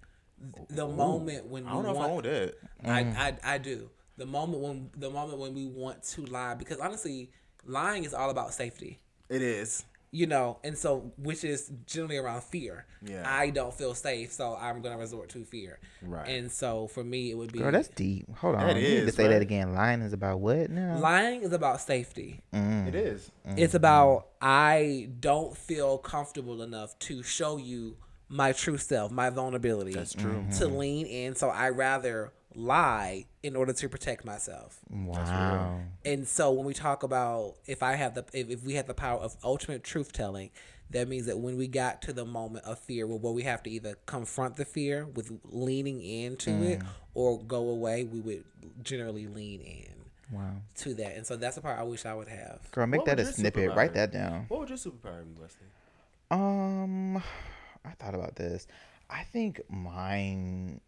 The moment when I don't know if I want, want it. I, I I do. The moment when the moment when we want to lie because honestly, lying is all about safety It is. You know, and so which is generally around fear. Yeah. I don't feel safe, so I'm gonna resort to fear. Right. And so for me, it would be Girl, that's deep. Hold on. That you need to is, say that again. Lying is about what now? lying is about safety. Mm. It is. Mm. It's about I don't feel comfortable enough to show you my true self, my vulnerability. That's true. Mm-hmm. To lean in, so I rather lie in order to protect myself. Wow. And so when we talk about if I have the if, if we have the power of ultimate truth telling, that means that when we got to the moment of fear where, where we have to either confront the fear with leaning into it or go away, we would generally lean in Wow. to that. And so that's the part I wish I would have. Girl, make What that a snippet. superpower Write that down. What would your superpower be, Wesley? Um, I thought about this. I think mine.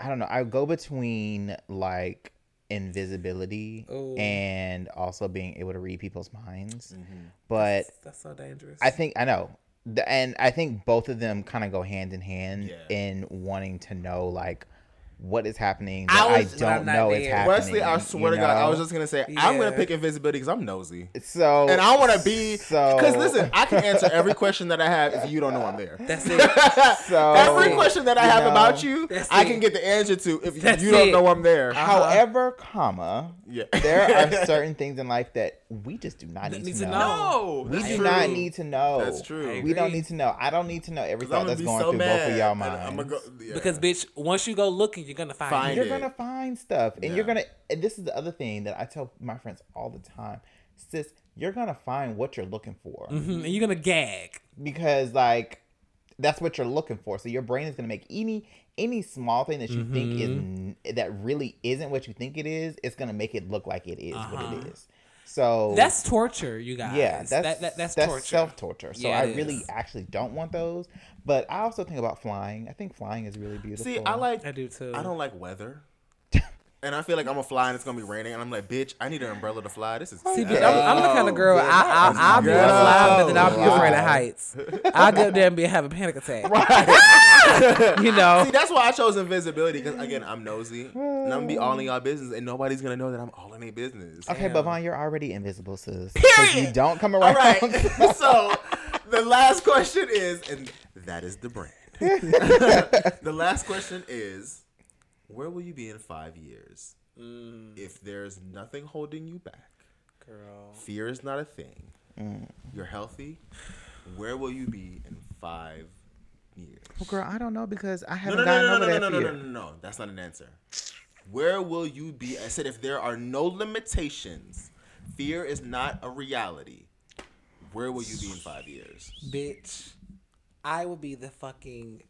I don't know. I go between like invisibility Ooh. and also being able to read people's minds. Mm-hmm. But That's so dangerous. I think I know, The- and I think both of them kind of go hand in hand Yeah. in wanting to know like what is happening I that I, was- I'm don't know is happening. Wesley, I swear you to God, I was just gonna say I'm gonna pick invisibility because I'm nosy, so, and I want to be. so Because listen, I can answer every question that I have if you don't know I'm there. that's it. so Every question that I have know, about you, I can get the answer to if That's you don't it. know I'm there. Uh-huh. However, comma, Yeah. there are certain things in life that we just do not need, Need to to know. We that's do true. not need to know. That's true. We don't need to know. I don't need to know every 'Cause I'm thought that's going so through both of y'all and minds. Go yeah. Because bitch, once you go looking, you're gonna find, Find it. you're it. gonna find stuff, and you're gonna. And this is the other thing that I tell my friends all the time, sis. You're gonna find what you're looking for Mhm, and you're gonna gag. because, like, that's what you're looking for. So your brain is gonna make any any small thing that you think is Mm-hmm. n- that really isn't what you think it is. It's gonna make it look like it is what Uh-huh. it is. So That's torture, you guys. Yeah, that's that, that, that's, that's torture. self torture. So Yeah, I really is. actually don't want those. But I also think about flying. I think flying is really beautiful. See, I like. I do too. I don't like weather. and I feel like I'm gonna fly and it's gonna be raining, and I'm like, bitch, I need an umbrella to fly. This is See, bitch, I'm, I'm the kind of girl. I, I, I'll be Girl. fly, but then I'll be afraid of heights. I'll get up there and be have a panic attack. you know. See, that's why I chose invisibility because again, I'm nosy, and I'm gonna be all in hmm. y'all business, and nobody's gonna know that I'm all in their business. Okay, Damn. but Vaun, you're already invisible, sis. 'Cause You don't come around. All right. so the last question is, and that is the brand. the last question is, where will you be in five years mm. if there's nothing holding you back? Girl. Fear is not a thing. Mm. You're healthy. Where will you be in five years? Well, girl, I don't know because I haven't no, no, gotten no, over no, that no, no, no, fear. no, no, no. That's not an answer. Where will you be? I said if there are no limitations, fear is not a reality. Where will you be in five years? Bitch, I will be the fucking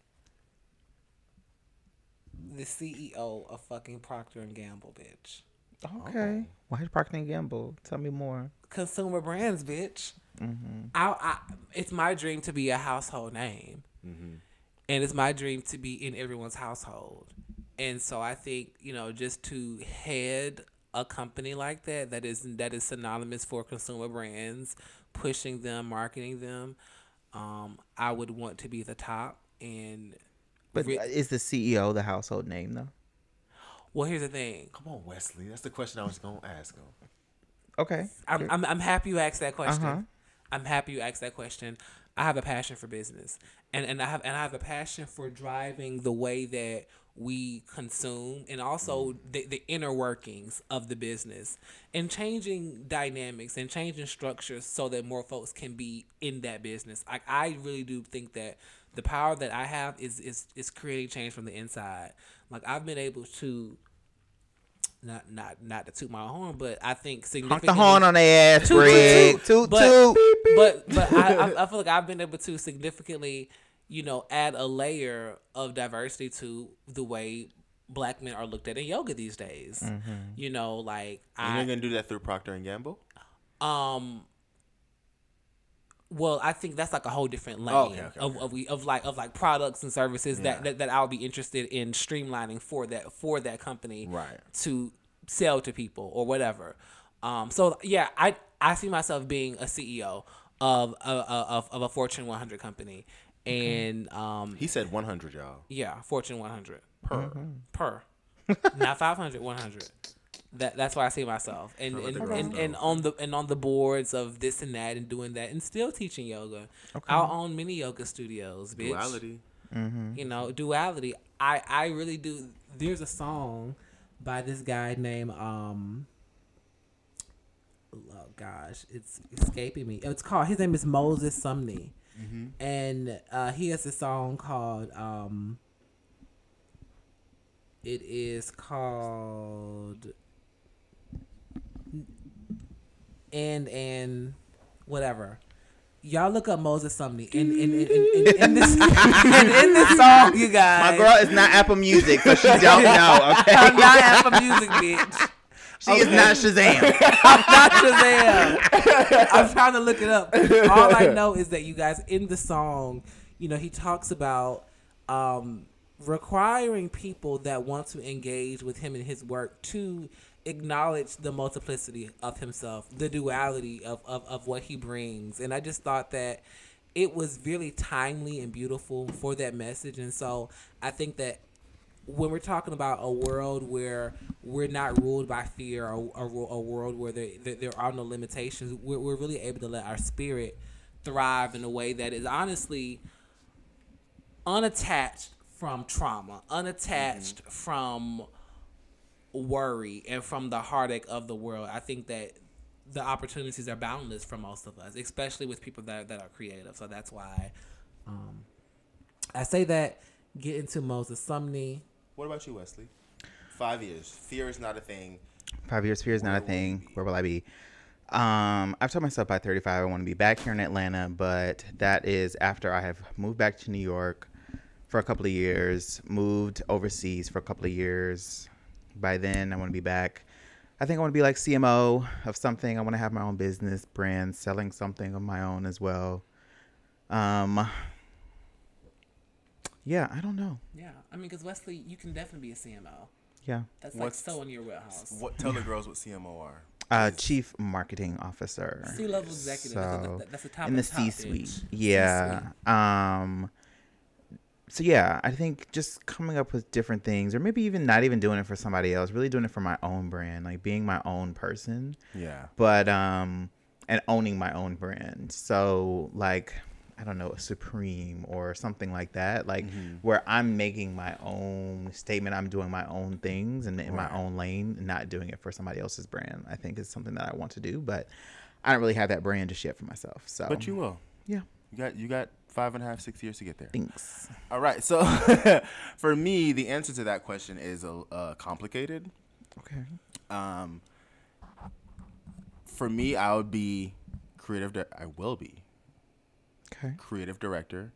the CEO of fucking Procter and Gamble, bitch. Okay. Why is Procter and Gamble? Tell me more. Consumer brands, bitch. Mm-hmm. I, I, it's my dream to be a household name, and it's my dream to be in everyone's household. And so I think you know, just to head a company like that, that is that is synonymous for consumer brands, pushing them, marketing them. Um, I would want to be the top. And But re- is the CEO the household name though? well, here's the thing. Come on, Wesley. That's the question I was gonna ask him. Okay. I'm, I'm, I'm happy you asked that question. Uh-huh. I'm happy you asked that question. I have a passion for business, and and I have and I have a passion for driving the way that we consume, and also mm-hmm. the, the inner workings of the business, and changing dynamics and changing structures so that more folks can be in that business. Like I really do think that the power that I have is is is creating change from the inside. Like I've been able to. Not, not, not to toot my horn, but I think significantly Honk the horn on their ass, Toot, toot, toot. Toot, But- toot. but but I, I I feel like I've been able to significantly, you know, add a layer of diversity to the way black men are looked at in yoga these days. Mm-hmm. You know, like And you're gonna do that through Procter and Gamble. um. Well, I think that's like a whole different lane Oh, okay, okay, of, okay. of we of like of like products and services Yeah. that, that that I'll be interested in streamlining for that for that company Right. to sell to people or whatever. Um, so yeah, I I see myself being a CEO of a, a- of, of a Fortune 100 company, and um, He said 100, y'all. yeah, Fortune 100 Per. per, not 500, 100. That that's why I see myself, and and, and, and on the and on the boards of this and that, and doing that, and still teaching yoga. Okay. I'll own many yoga studios, bitch Duality. you know duality i i really do there's a song by this guy named um oh gosh it's escaping me it's called his name is moses sumney and uh he has a song called um it is called and and whatever y'all look up moses sumney and in, in, in, in, in this and in this song you guys My girl is not Apple Music, so she don't know. Okay. I'm not Apple Music, bitch. She is not Shazam. I'm not Shazam. I'm trying to look it up. All I know is that you guys in the song, you know, he talks about um, requiring people that want to engage with him in his work to acknowledge the multiplicity of himself, the duality of, of, of what he brings. And I just thought that it was really timely and beautiful for that message. And so I think that when we're talking about a world where we're not ruled by fear or, or a world where there, there, are no limitations, we're, we're really able to let our spirit thrive in a way that is honestly unattached from trauma, unattached from worry, and from the heartache of the world. I think that the opportunities are boundless for most of us, especially with people that, that are creative. So that's why um, I say that. Get into Moses Sumney. What about you, Wesley? Five years. Fear is not a thing. Five years, fear is not a Where thing. Where will I be? Um, I've told myself by 35 I want to be back here in Atlanta, but that is after I have moved back to New York for a couple of years, moved overseas for a couple of years. By then, I want to be back. I think I want to be like CMO of something. I want to have my own business brand, selling something of my own as well. Um, yeah, I don't know. Yeah, I mean, because Wesley, you can definitely be a CMO. Yeah. That's What's- like so in your wheelhouse. What? Tell the girls what CMO are. Uh, chief marketing officer. C level executive. that's, So, a, that's a top in the C suite. Yeah. C-suite. Um so yeah, I think just coming up with different things or maybe even not even doing it for somebody else, really doing it for my own brand, like being my own person, Yeah. but um and owning my own brand. So like I don't know, a Supreme or something like that, like Mm-hmm. where I'm making my own statement, I'm doing my own things and in Right. my own lane, not doing it for somebody else's brand. I think is something that I want to do, but I don't really have that brand just yet for myself. So But you will. yeah, You got you got five and a half, six years to get there. thanks. All right. So for me, the answer to that question is uh, uh, complicated. Okay. Um, for me, I would be creative. Di- I will be Okay. creative director.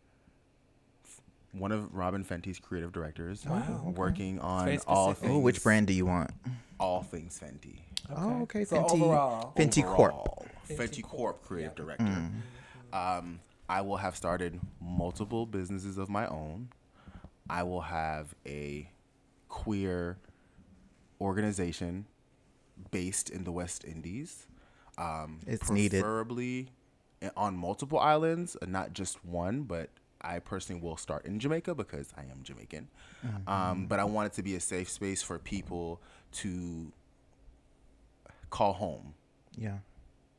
One of Robyn Fenty's creative directors. Wow, okay. Working on all things. Oh, which brand do you want? All things Fenty. Oh, okay. So Fenty. overall, Fenty Corp. Mm. Overall, Fenty Fenty Corp, Corp creative yeah. director. Um, I will have started multiple businesses of my own. I will have a queer organization based in the West Indies. Um, It's needed. preferably i- on multiple islands, uh, not just one. But I personally will start in Jamaica because I am Jamaican. Mm-hmm. Um, but I want it to be a safe space for people to call home Yeah.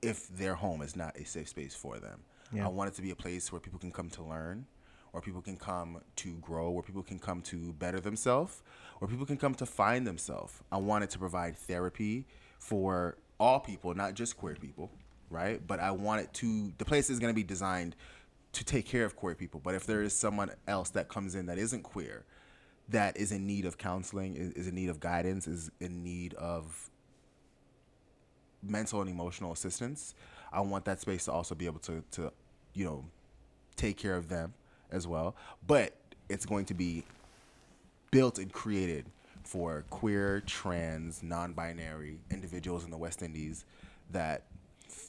if their home is not a safe space for them. Yeah. I want it to be a place where people can come to learn, where people can come to grow, where people can come to better themselves, where people can come to find themselves. I want it to provide therapy for all people, not just queer people, right? But I want it to, the place is going to be designed to take care of queer people. But if there is someone else that comes in that isn't queer, that is in need of counseling, is, is in need of guidance, is in need of mental and emotional assistance. I want that space to also be able to, to, you know, take care of them as well. But it's going to be built and created for queer, trans, non-binary individuals in the West Indies that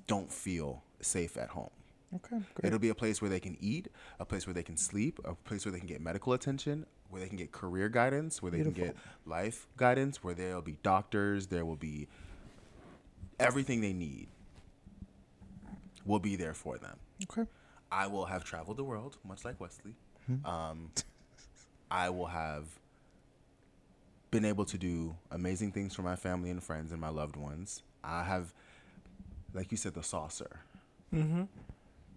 don't feel safe at home. Okay. Great. It'll be a place where they can eat, a place where they can sleep, a place where they can get medical attention, where they can get career guidance, where they can get life guidance, where there'll be doctors, there will be everything they need will be there for them. Okay. I will have traveled the world, much like Wesley. Hmm. Um, I will have been able to do amazing things for my family and friends and my loved ones. I have, like you said, the saucer. Mm-hmm.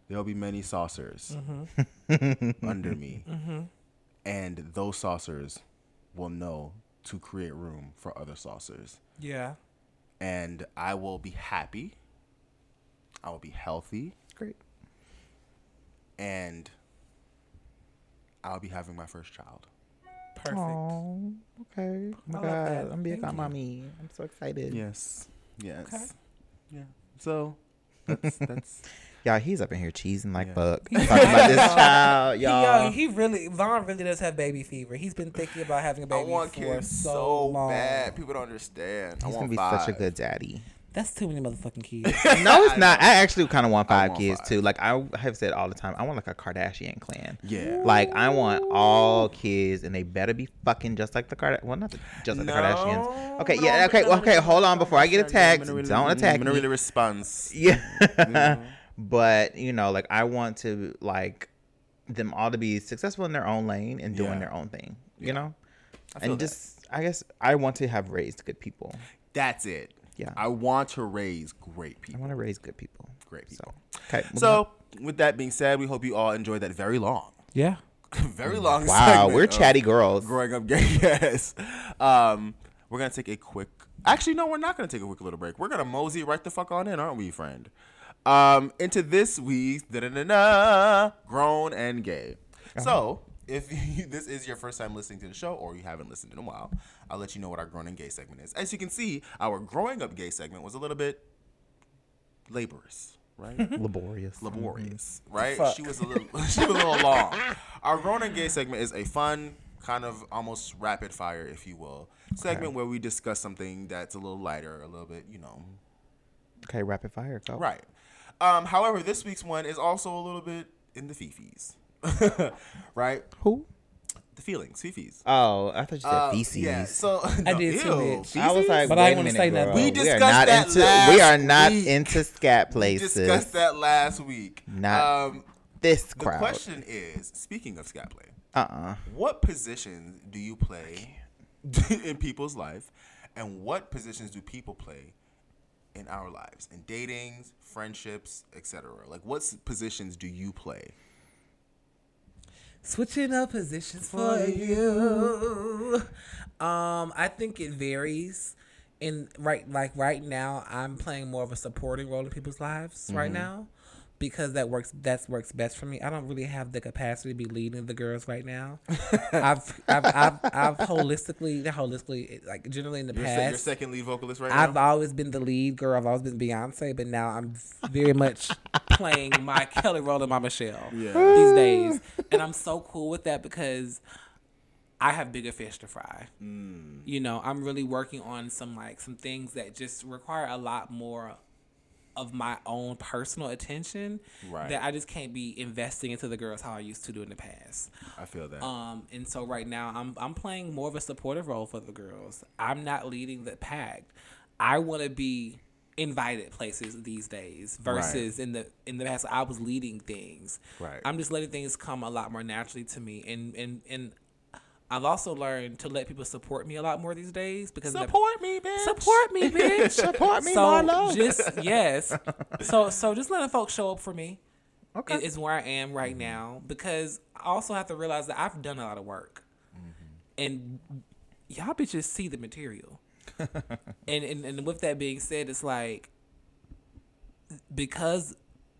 There'll be many saucers under me. And those saucers will know to create room for other saucers. Yeah. And I will be happy. I will be healthy. Great. And I'll be having my first child. Perfect. Oh, okay. Oh my I love God. that. I'm being Thank a you. mommy. I'm so excited. Yes. Yes. Okay. Yeah. So that's that's Y'all, he's up in here cheesing like Yeah. fuck. Talking about this child, y'all. yo, he really Vaun really does have baby fever. He's been thinking about having a I baby want for kids so, so long. bad. People don't understand. I He's want gonna be five. such a good daddy. That's too many motherfucking kids. No, it's not. I actually kind of want five want kids five. too. Like I have said all the time, I want like a Kardashian clan. Yeah. Like I want all kids, and they better be fucking just like the Kardashians. Well, not the, just like the Kardashians. Okay, No, yeah, okay, well, okay. Hold on before I get no, attacked. no, no, Don't no, attack no, no, me. the response. Yeah. but you know, like I want to like them all to be successful in their own lane and doing Yeah. their own thing. Yeah. You know, I feel and that. just I guess I want to have raised good people. That's it. Yeah. I want to raise great people. I want to raise good people. Great people. Okay. moving on. So, with that being said, we hope you all enjoyed that very long, yeah. very long. wow, we're chatty girls. Growing up gay, yes. Um, we're gonna take a quick. Actually, no, we're not gonna take a quick little break. We're gonna mosey right the fuck on in, aren't we, friend? Um, into this week's da-da-da-da, grown and gay. So, if you, this is your first time listening to the show, or you haven't listened in a while, I'll let you know what our grown and gay segment is. As you can see, our growing up gay segment was a little bit laborious, right? Laborious. laborious, right? Fuck. She was a little she was a little long. Our grown and gay segment is a fun, kind of almost rapid fire, if you will, segment where we discuss something that's a little lighter, a little bit, you know, Okay, rapid fire. Go. right. Um, however, this week's one is also a little bit in the fifis, right? Who? the feelings, fifis. Oh, I thought you said Uh, feces. Yeah, so I did too, ew, bitch. I was like, But I wait ain't a wanna say girl. nothing. We we are discussed not that into last we are not week. into scat we places. discussed that last week. Not um, this the question is, speaking of scat play, Uh uh what positions do you play in people's life, and what positions do people play in our lives, in datings, friendships, etc. Like, what positions do you play? Switching up positions for you. Um, I think it varies. In right, like right now, I'm playing more of a supporting role in people's lives right now, because that works. That works best for me. I don't really have the capacity to be leading the girls right now. I've, I've, I've, I've holistically, holistically, like generally in the Your, past, se- your second lead vocalist right now? I've always been the lead girl. I've always been Beyonce, but now I'm very much playing my Kelly role and my Michelle Yeah. these days, and I'm so cool with that because I have bigger fish to fry. Mm. You know, I'm really working on some like some things that just require a lot more of my own personal attention Right. that I just can't be investing into the girls how I used to do in the past. I feel that. Um, and so right now I'm I'm playing more of a supportive role for the girls. I'm not leading the pack. I want to be invited places these days versus in the in the past I was leading things. Right. I'm just letting things come a lot more naturally to me, and and and I've also learned to let people support me a lot more these days because in the- Support me, bitch. support me, bitch. Support me, so Marlo. Just yes. So so just letting folks show up for me Okay. is where I am right mm-hmm. now because I also have to realize that I've done a lot of work, mm-hmm. and y'all bitches see the material. and, and and with that being said, it's like because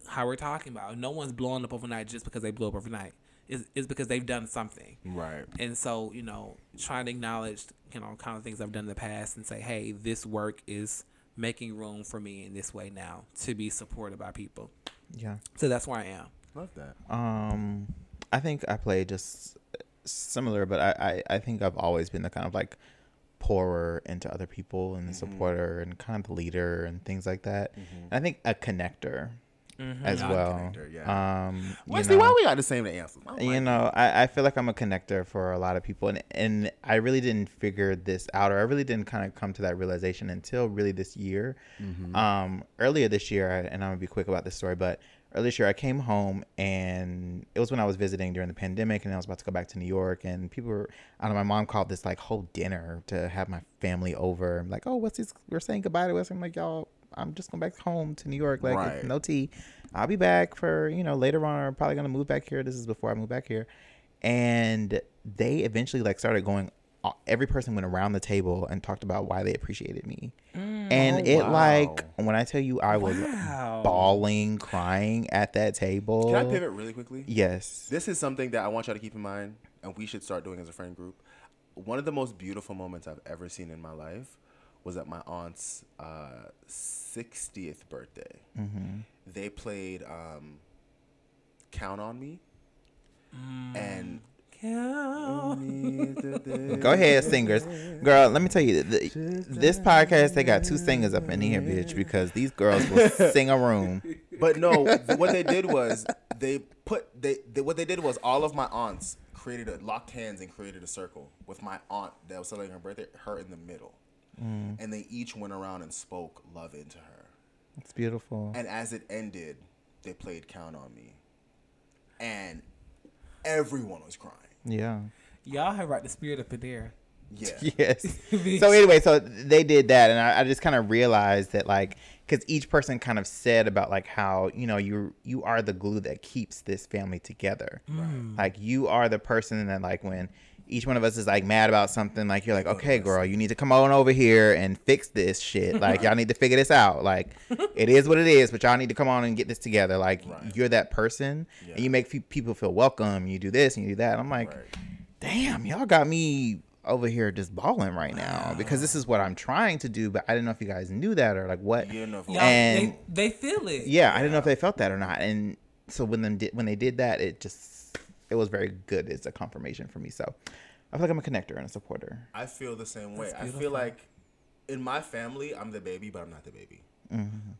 how we're talking about, no one's blowing up overnight just because they blew up overnight. Is is because they've done something. Right. And so, you know, trying to acknowledge, you know, kind of things I've done in the past and say, hey, this work is making room for me in this way now to be supported by people. yeah. So that's where I am. Love that. Um, I think I play just similar, but I, I, I think I've always been the kind of like pourer into other people and the supporter and kind of the leader and things like that. And I think a connector as Yeah, well. connector, yeah. Um, you Wesley, know, why we got the same answers? I you like know, I, I feel like I'm a connector for a lot of people, and and I really didn't figure this out, or I really didn't kind of come to that realization until really this year. Um, earlier this year, and I'm gonna be quick about this story, but earlier this year I came home, and it was when I was visiting during the pandemic, and I was about to go back to New York, and people were, I don't know, my mom called this like whole dinner to have my family over. I'm like, oh, what's this? We're saying goodbye to us. I'm like, y'all, I'm just going back home to New York, like Right. no tea. I'll be back for you know later on. I'm probably gonna move back here. This is before I move back here, and they eventually like started going. uh, Every person went around the table and talked about why they appreciated me, and Oh, it like when I tell you I was Wow. bawling, crying at that table. Can I pivot really quickly? Yes. This is something that I want y'all to keep in mind, and we should start doing as a friend group. One of the most beautiful moments I've ever seen in my life was at my aunt's uh, 60th birthday. Mm-hmm. They played um, "Count on Me," and Go ahead, singers. Girl, let me tell you, th this podcast, they got two singers up in here, bitch, because these girls will sing a room. But no, what they did was they put they, they what they did was all of my aunts created a locked hands and created a circle with my aunt that was celebrating her birthday, her in the middle, Mm. and they each went around and spoke love into her. It's beautiful. And as it ended, they played "Count on Me," and everyone was crying. Yeah. Y'all have right the spirit up in there. Yeah, Yes. so anyway, so they did that, and I, I just kind of realized that, like, because each person kind of said about like how you know you you are the glue that keeps this family together. Mm. Like you are the person that like when each one of us is like mad about something, like you're like, okay, girl, you need to come on over here and fix this shit. Like y'all need to figure this out. Like it is what it is, but y'all need to come on and get this together. Like Right. you're that person, Yeah. and you make fe- people feel welcome. You do this and you do that. I'm like Right. damn, y'all got me over here just bawling right now because this is what I'm trying to do, but I didn't know if you guys knew that or like what. You know if it Y'all, was- And- they, they feel it. Yeah, I didn't know if they felt that or not. And so when them did when they did that, it just it was very good. It's a confirmation for me. So I feel like I'm a connector and a supporter. I feel the same way. I feel like in my family, I'm the baby, but I'm not the baby.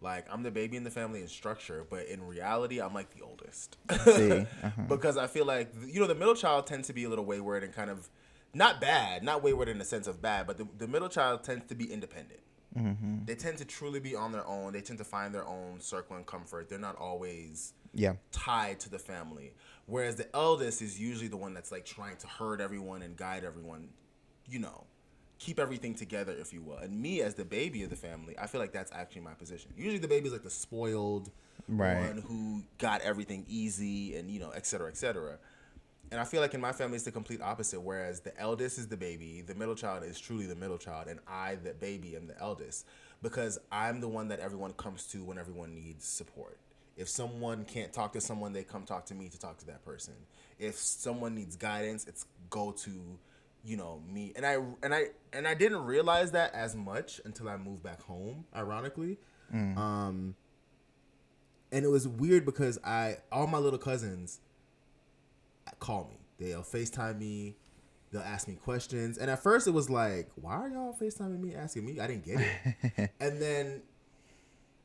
Like I'm the baby in the family in structure, but in reality, I'm like the oldest. See, uh-huh. because I feel like you know the middle child tends to be a little wayward and kind of not bad, not wayward in the sense of bad, but the, the middle child tends to be independent. Mm-hmm. They tend to truly be on their own. They tend to find their own circle and comfort. They're not always Yeah. tied to the family. Whereas the eldest is usually the one that's like trying to herd everyone and guide everyone, you know, keep everything together, if you will. And me as the baby of the family, I feel like that's actually my position. Usually the baby's like the spoiled Right. one who got everything easy and, you know, et cetera, et cetera. And I feel like in my family it's the complete opposite. Whereas the eldest is the baby, the middle child is truly the middle child, and I, the baby, am the eldest because I'm the one that everyone comes to when everyone needs support. If someone can't talk to someone, they come talk to me to talk to that person. If someone needs guidance, it's go to, you know, me. And I and I and I didn't realize that as much until I moved back home. Ironically, um, and it was weird because I all my little cousins call me. They'll FaceTime me. They'll ask me questions. And at first it was like, why are y'all FaceTiming me asking me? I didn't get it. and then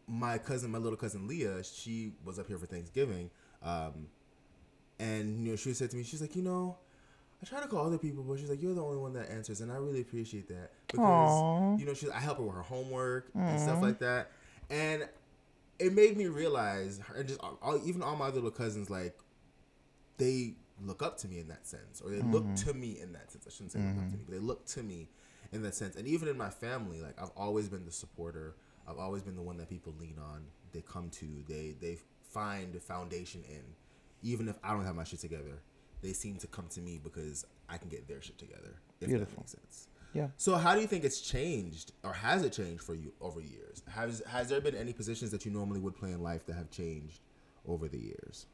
my cousin, my little cousin Leah, she was up here for Thanksgiving. Um, and you know, she said to me, she's like, you know, I try to call other people, but she's like, you're the only one that answers, and I really appreciate that because Aw. you know, she I help her with her homework and mm-hmm. stuff like that, and it made me realize, and just all, even all my little cousins, like they look up to me in that sense, or they look mm-hmm. to me in that sense. I shouldn't say look up to mm-hmm. me, but they look to me in that sense. And even in my family, like I've always been the supporter. I've always been the one that people lean on. They come to. They they find a foundation in. Even if I don't have my shit together, they seem to come to me because I can get their shit together. If Beautiful. that makes sense. Yeah. So how do you think it's changed, or has it changed for you over years? Has has there been any positions that you normally would play in life that have changed over the years?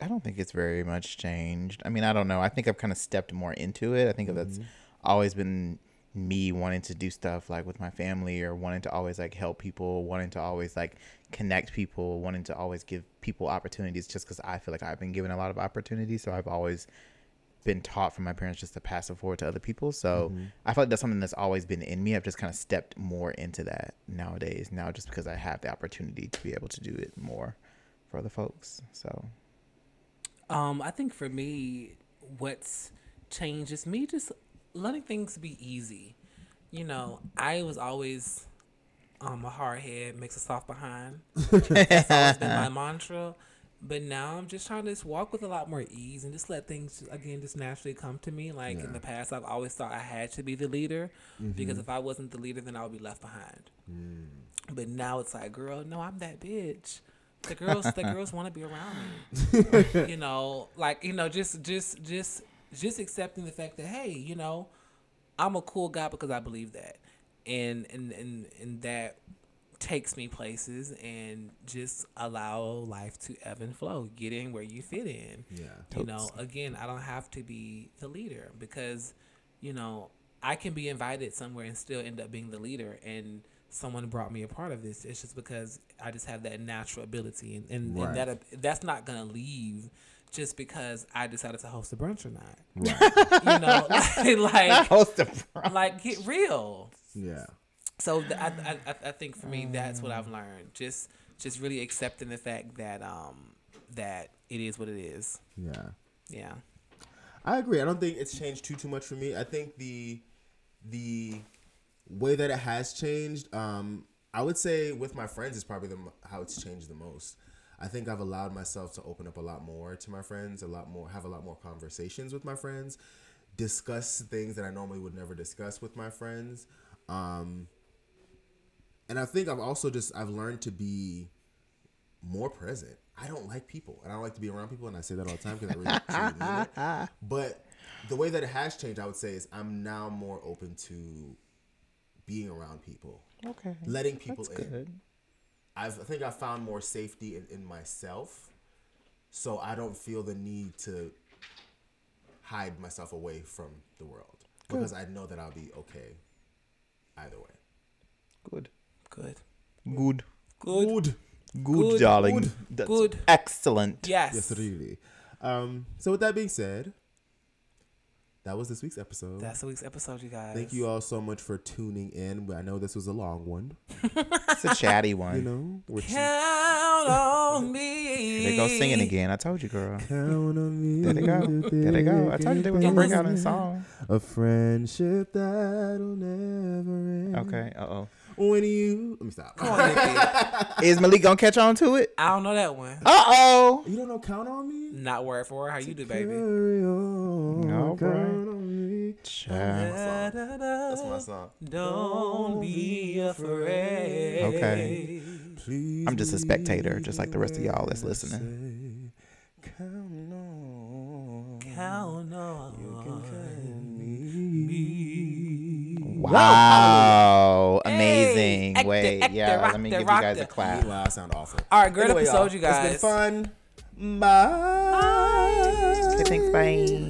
I don't think it's very much changed. I mean, I don't know. I think I've kind of stepped more into it. I think that's mm-hmm. always been me wanting to do stuff like with my family or wanting to always like help people, wanting to always like connect people, wanting to always give people opportunities just because I feel like I've been given a lot of opportunities. So I've always been taught from my parents just to pass it forward to other people. So I feel like that's something that's always been in me. I've just kind of stepped more into that nowadays. Now just because I have the opportunity to be able to do it more for other folks. So Um, I think for me, what's changed is me just letting things be easy. You know, I was always um, a hard head makes a soft behind. That's always been my mantra. But now I'm just trying to just walk with a lot more ease and just let things again just naturally come to me. Like in the past, I've always thought I had to be the leader because if I wasn't the leader, then I would be left behind. But now it's like, girl, no, I'm that bitch. The girls, the girls want to be around me. you know, like you know, just just just just accepting the fact that hey, you know, I'm a cool guy because I believe that, and and and and that takes me places and just allow life to ebb and flow. Get in where you fit in. Yeah. You know, again, I don't have to be the leader because, you know, I can be invited somewhere and still end up being the leader and someone brought me a part of this. It's just because I just have that natural ability and, and, Right. and that that's not gonna leave just because I decided to host a brunch or not. Right. You know, like like, host a brunch. like get real. yeah. So th- I, I I- I think for me that's what I've learned. Just just really accepting the fact that um that it is what it is. Yeah. Yeah. I agree. I don't think it's changed too too much for me. I think the the way that it has changed, um, I would say with my friends is probably the how it's changed the most. I think I've allowed myself to open up a lot more to my friends, a lot more, have a lot more conversations with my friends, discuss things that I normally would never discuss with my friends. Um, and I think I've also just I've learned to be more present. I don't like people, and I don't like to be around people, and I say that all the time because I really truly mean it. But the way that it has changed, I would say, is I'm now more open to being around people, Okay. letting people That's in. good. I've, I think I found more safety in, in myself, so I don't feel the need to hide myself away from the world because I know that I'll be okay either way. Good. Good. Good. Good. Good, Good. darling. Good. That's Good. excellent. Yes. Yes, really. Um, so with that being said, that was this week's episode. That's the week's episode, you guys. Thank you all so much for tuning in. I know this was a long one. It's a chatty one. You know, we're ch- Count on me. They go singing again. I told you, girl. count on me. There they go. There they go. I told you they was gonna break out in song. A friendship that'll never end. Okay. Uh oh. When you let me stop. Come on, Nikki. Is Malik gonna catch on to it? I don't know that one. Uh oh. You don't know count on me? Not word for word. How you do, baby? Carry on. All count on me. Child. That's my song. Don't be afraid. Okay. Please I'm just a spectator, just like the rest of y'all that's listening. say, Count on. Count on You can count on me. Wow. Hey, Amazing. actor, Wait. actor, yeah. rock let me the- give you guys a clap. Meanwhile, I sound awful. All right, great Anyway, y'all, episode, you guys. It's been fun. Bye. Okay, thanks. Bye.